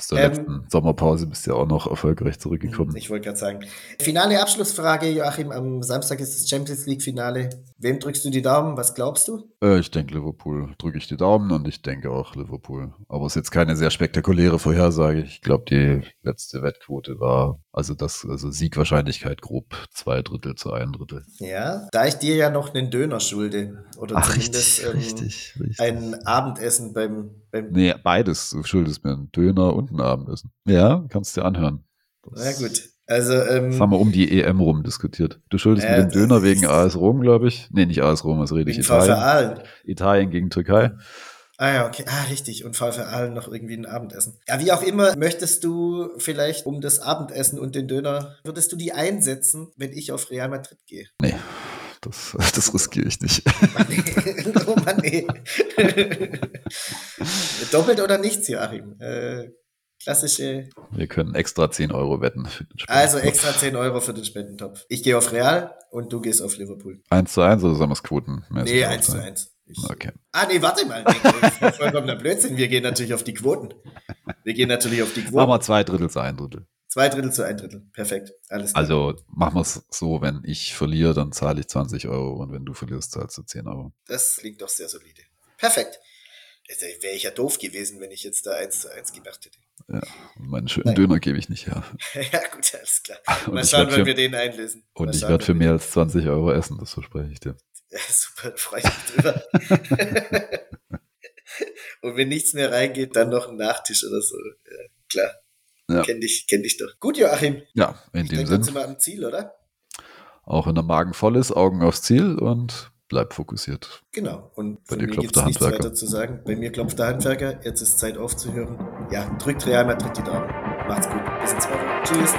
Aus der ähm, letzten Sommerpause bist du ja auch noch erfolgreich zurückgekommen. Ich wollte gerade sagen. Finale Abschlussfrage, Joachim. Am Samstag ist das Champions League-Finale. Wem drückst du die Daumen? Was glaubst du? Äh, ich denke, Liverpool drücke ich die Daumen und ich denke auch Liverpool. Aber es ist jetzt keine sehr spektakuläre Vorhersage. Ich glaube, die letzte Wettquote war, also das, also Siegwahrscheinlichkeit grob zwei Drittel zu ein Drittel. Ja, da ich dir ja noch einen Döner schulde. Oder Ach, zumindest richtig, ähm, richtig, richtig. ein Abendessen beim, beim. Nee, beides. Du schuldest mir einen Döner und ein Abendessen. Ja, kannst du dir anhören. Das Na gut. Also, ähm, das haben wir um die EM rum diskutiert. Du schuldest äh, mir den Döner wegen AS Rom, glaube ich. Nee, nicht AS Rom, was rede ich? Italien. Italien gegen Türkei. Ah ja, okay. Ah, richtig. Und VfR Aalen noch irgendwie ein Abendessen. Ja, wie auch immer, möchtest du vielleicht um das Abendessen und den Döner, würdest du die einsetzen, wenn ich auf Real Madrid gehe? Nee. Das, das riskiere ich nicht. oh Mann, nee. Doppelt oder nichts, Joachim? Äh, klassische. Wir können extra 10 Euro wetten. also extra 10 Euro für den Spendentopf. Ich gehe auf Real und du gehst auf Liverpool. 1 zu 1 oder sagen wir es Quoten? Nee, 1 zu 1. Ich, okay. Ah, nee, warte mal. Nee, vollkommener Blödsinn. Wir gehen natürlich auf die Quoten. Wir gehen natürlich auf die Quoten. Machen wir zwei Drittel zu ein Drittel. Zwei Drittel zu ein Drittel. Perfekt. Alles klar. Also machen wir es so, wenn ich verliere, dann zahle ich 20 Euro und wenn du verlierst, zahlst du 10 Euro. Das klingt doch sehr solide. Perfekt. Wäre ich ja doof gewesen, wenn ich jetzt da 1 zu 1 gemacht hätte. Ja, meinen schönen Nein. Döner gebe ich nicht her. ja, gut, alles klar. Mal schauen, wann wir den einlösen. Und Mal ich werde für mehr als 20 Euro essen, das verspreche ich dir. Ja, super, freue ich mich drüber. Und wenn nichts mehr reingeht, dann noch ein Nachtisch oder so. Ja, klar. Ja. Kenn dich, kenn dich doch. Gut, Joachim. Ja, in dem Sinne. sind wir am Ziel, oder? Auch wenn der Magen voll ist, Augen aufs Ziel und bleib fokussiert. Genau. Und bei dir klopft der Handwerker. Nichts weiter zu sagen. Bei mir klopft der Handwerker. Jetzt ist Zeit aufzuhören. Ja, drückt Real Madrid die Daumen. Macht's gut. Bis in zwei Wochen. Tschüss.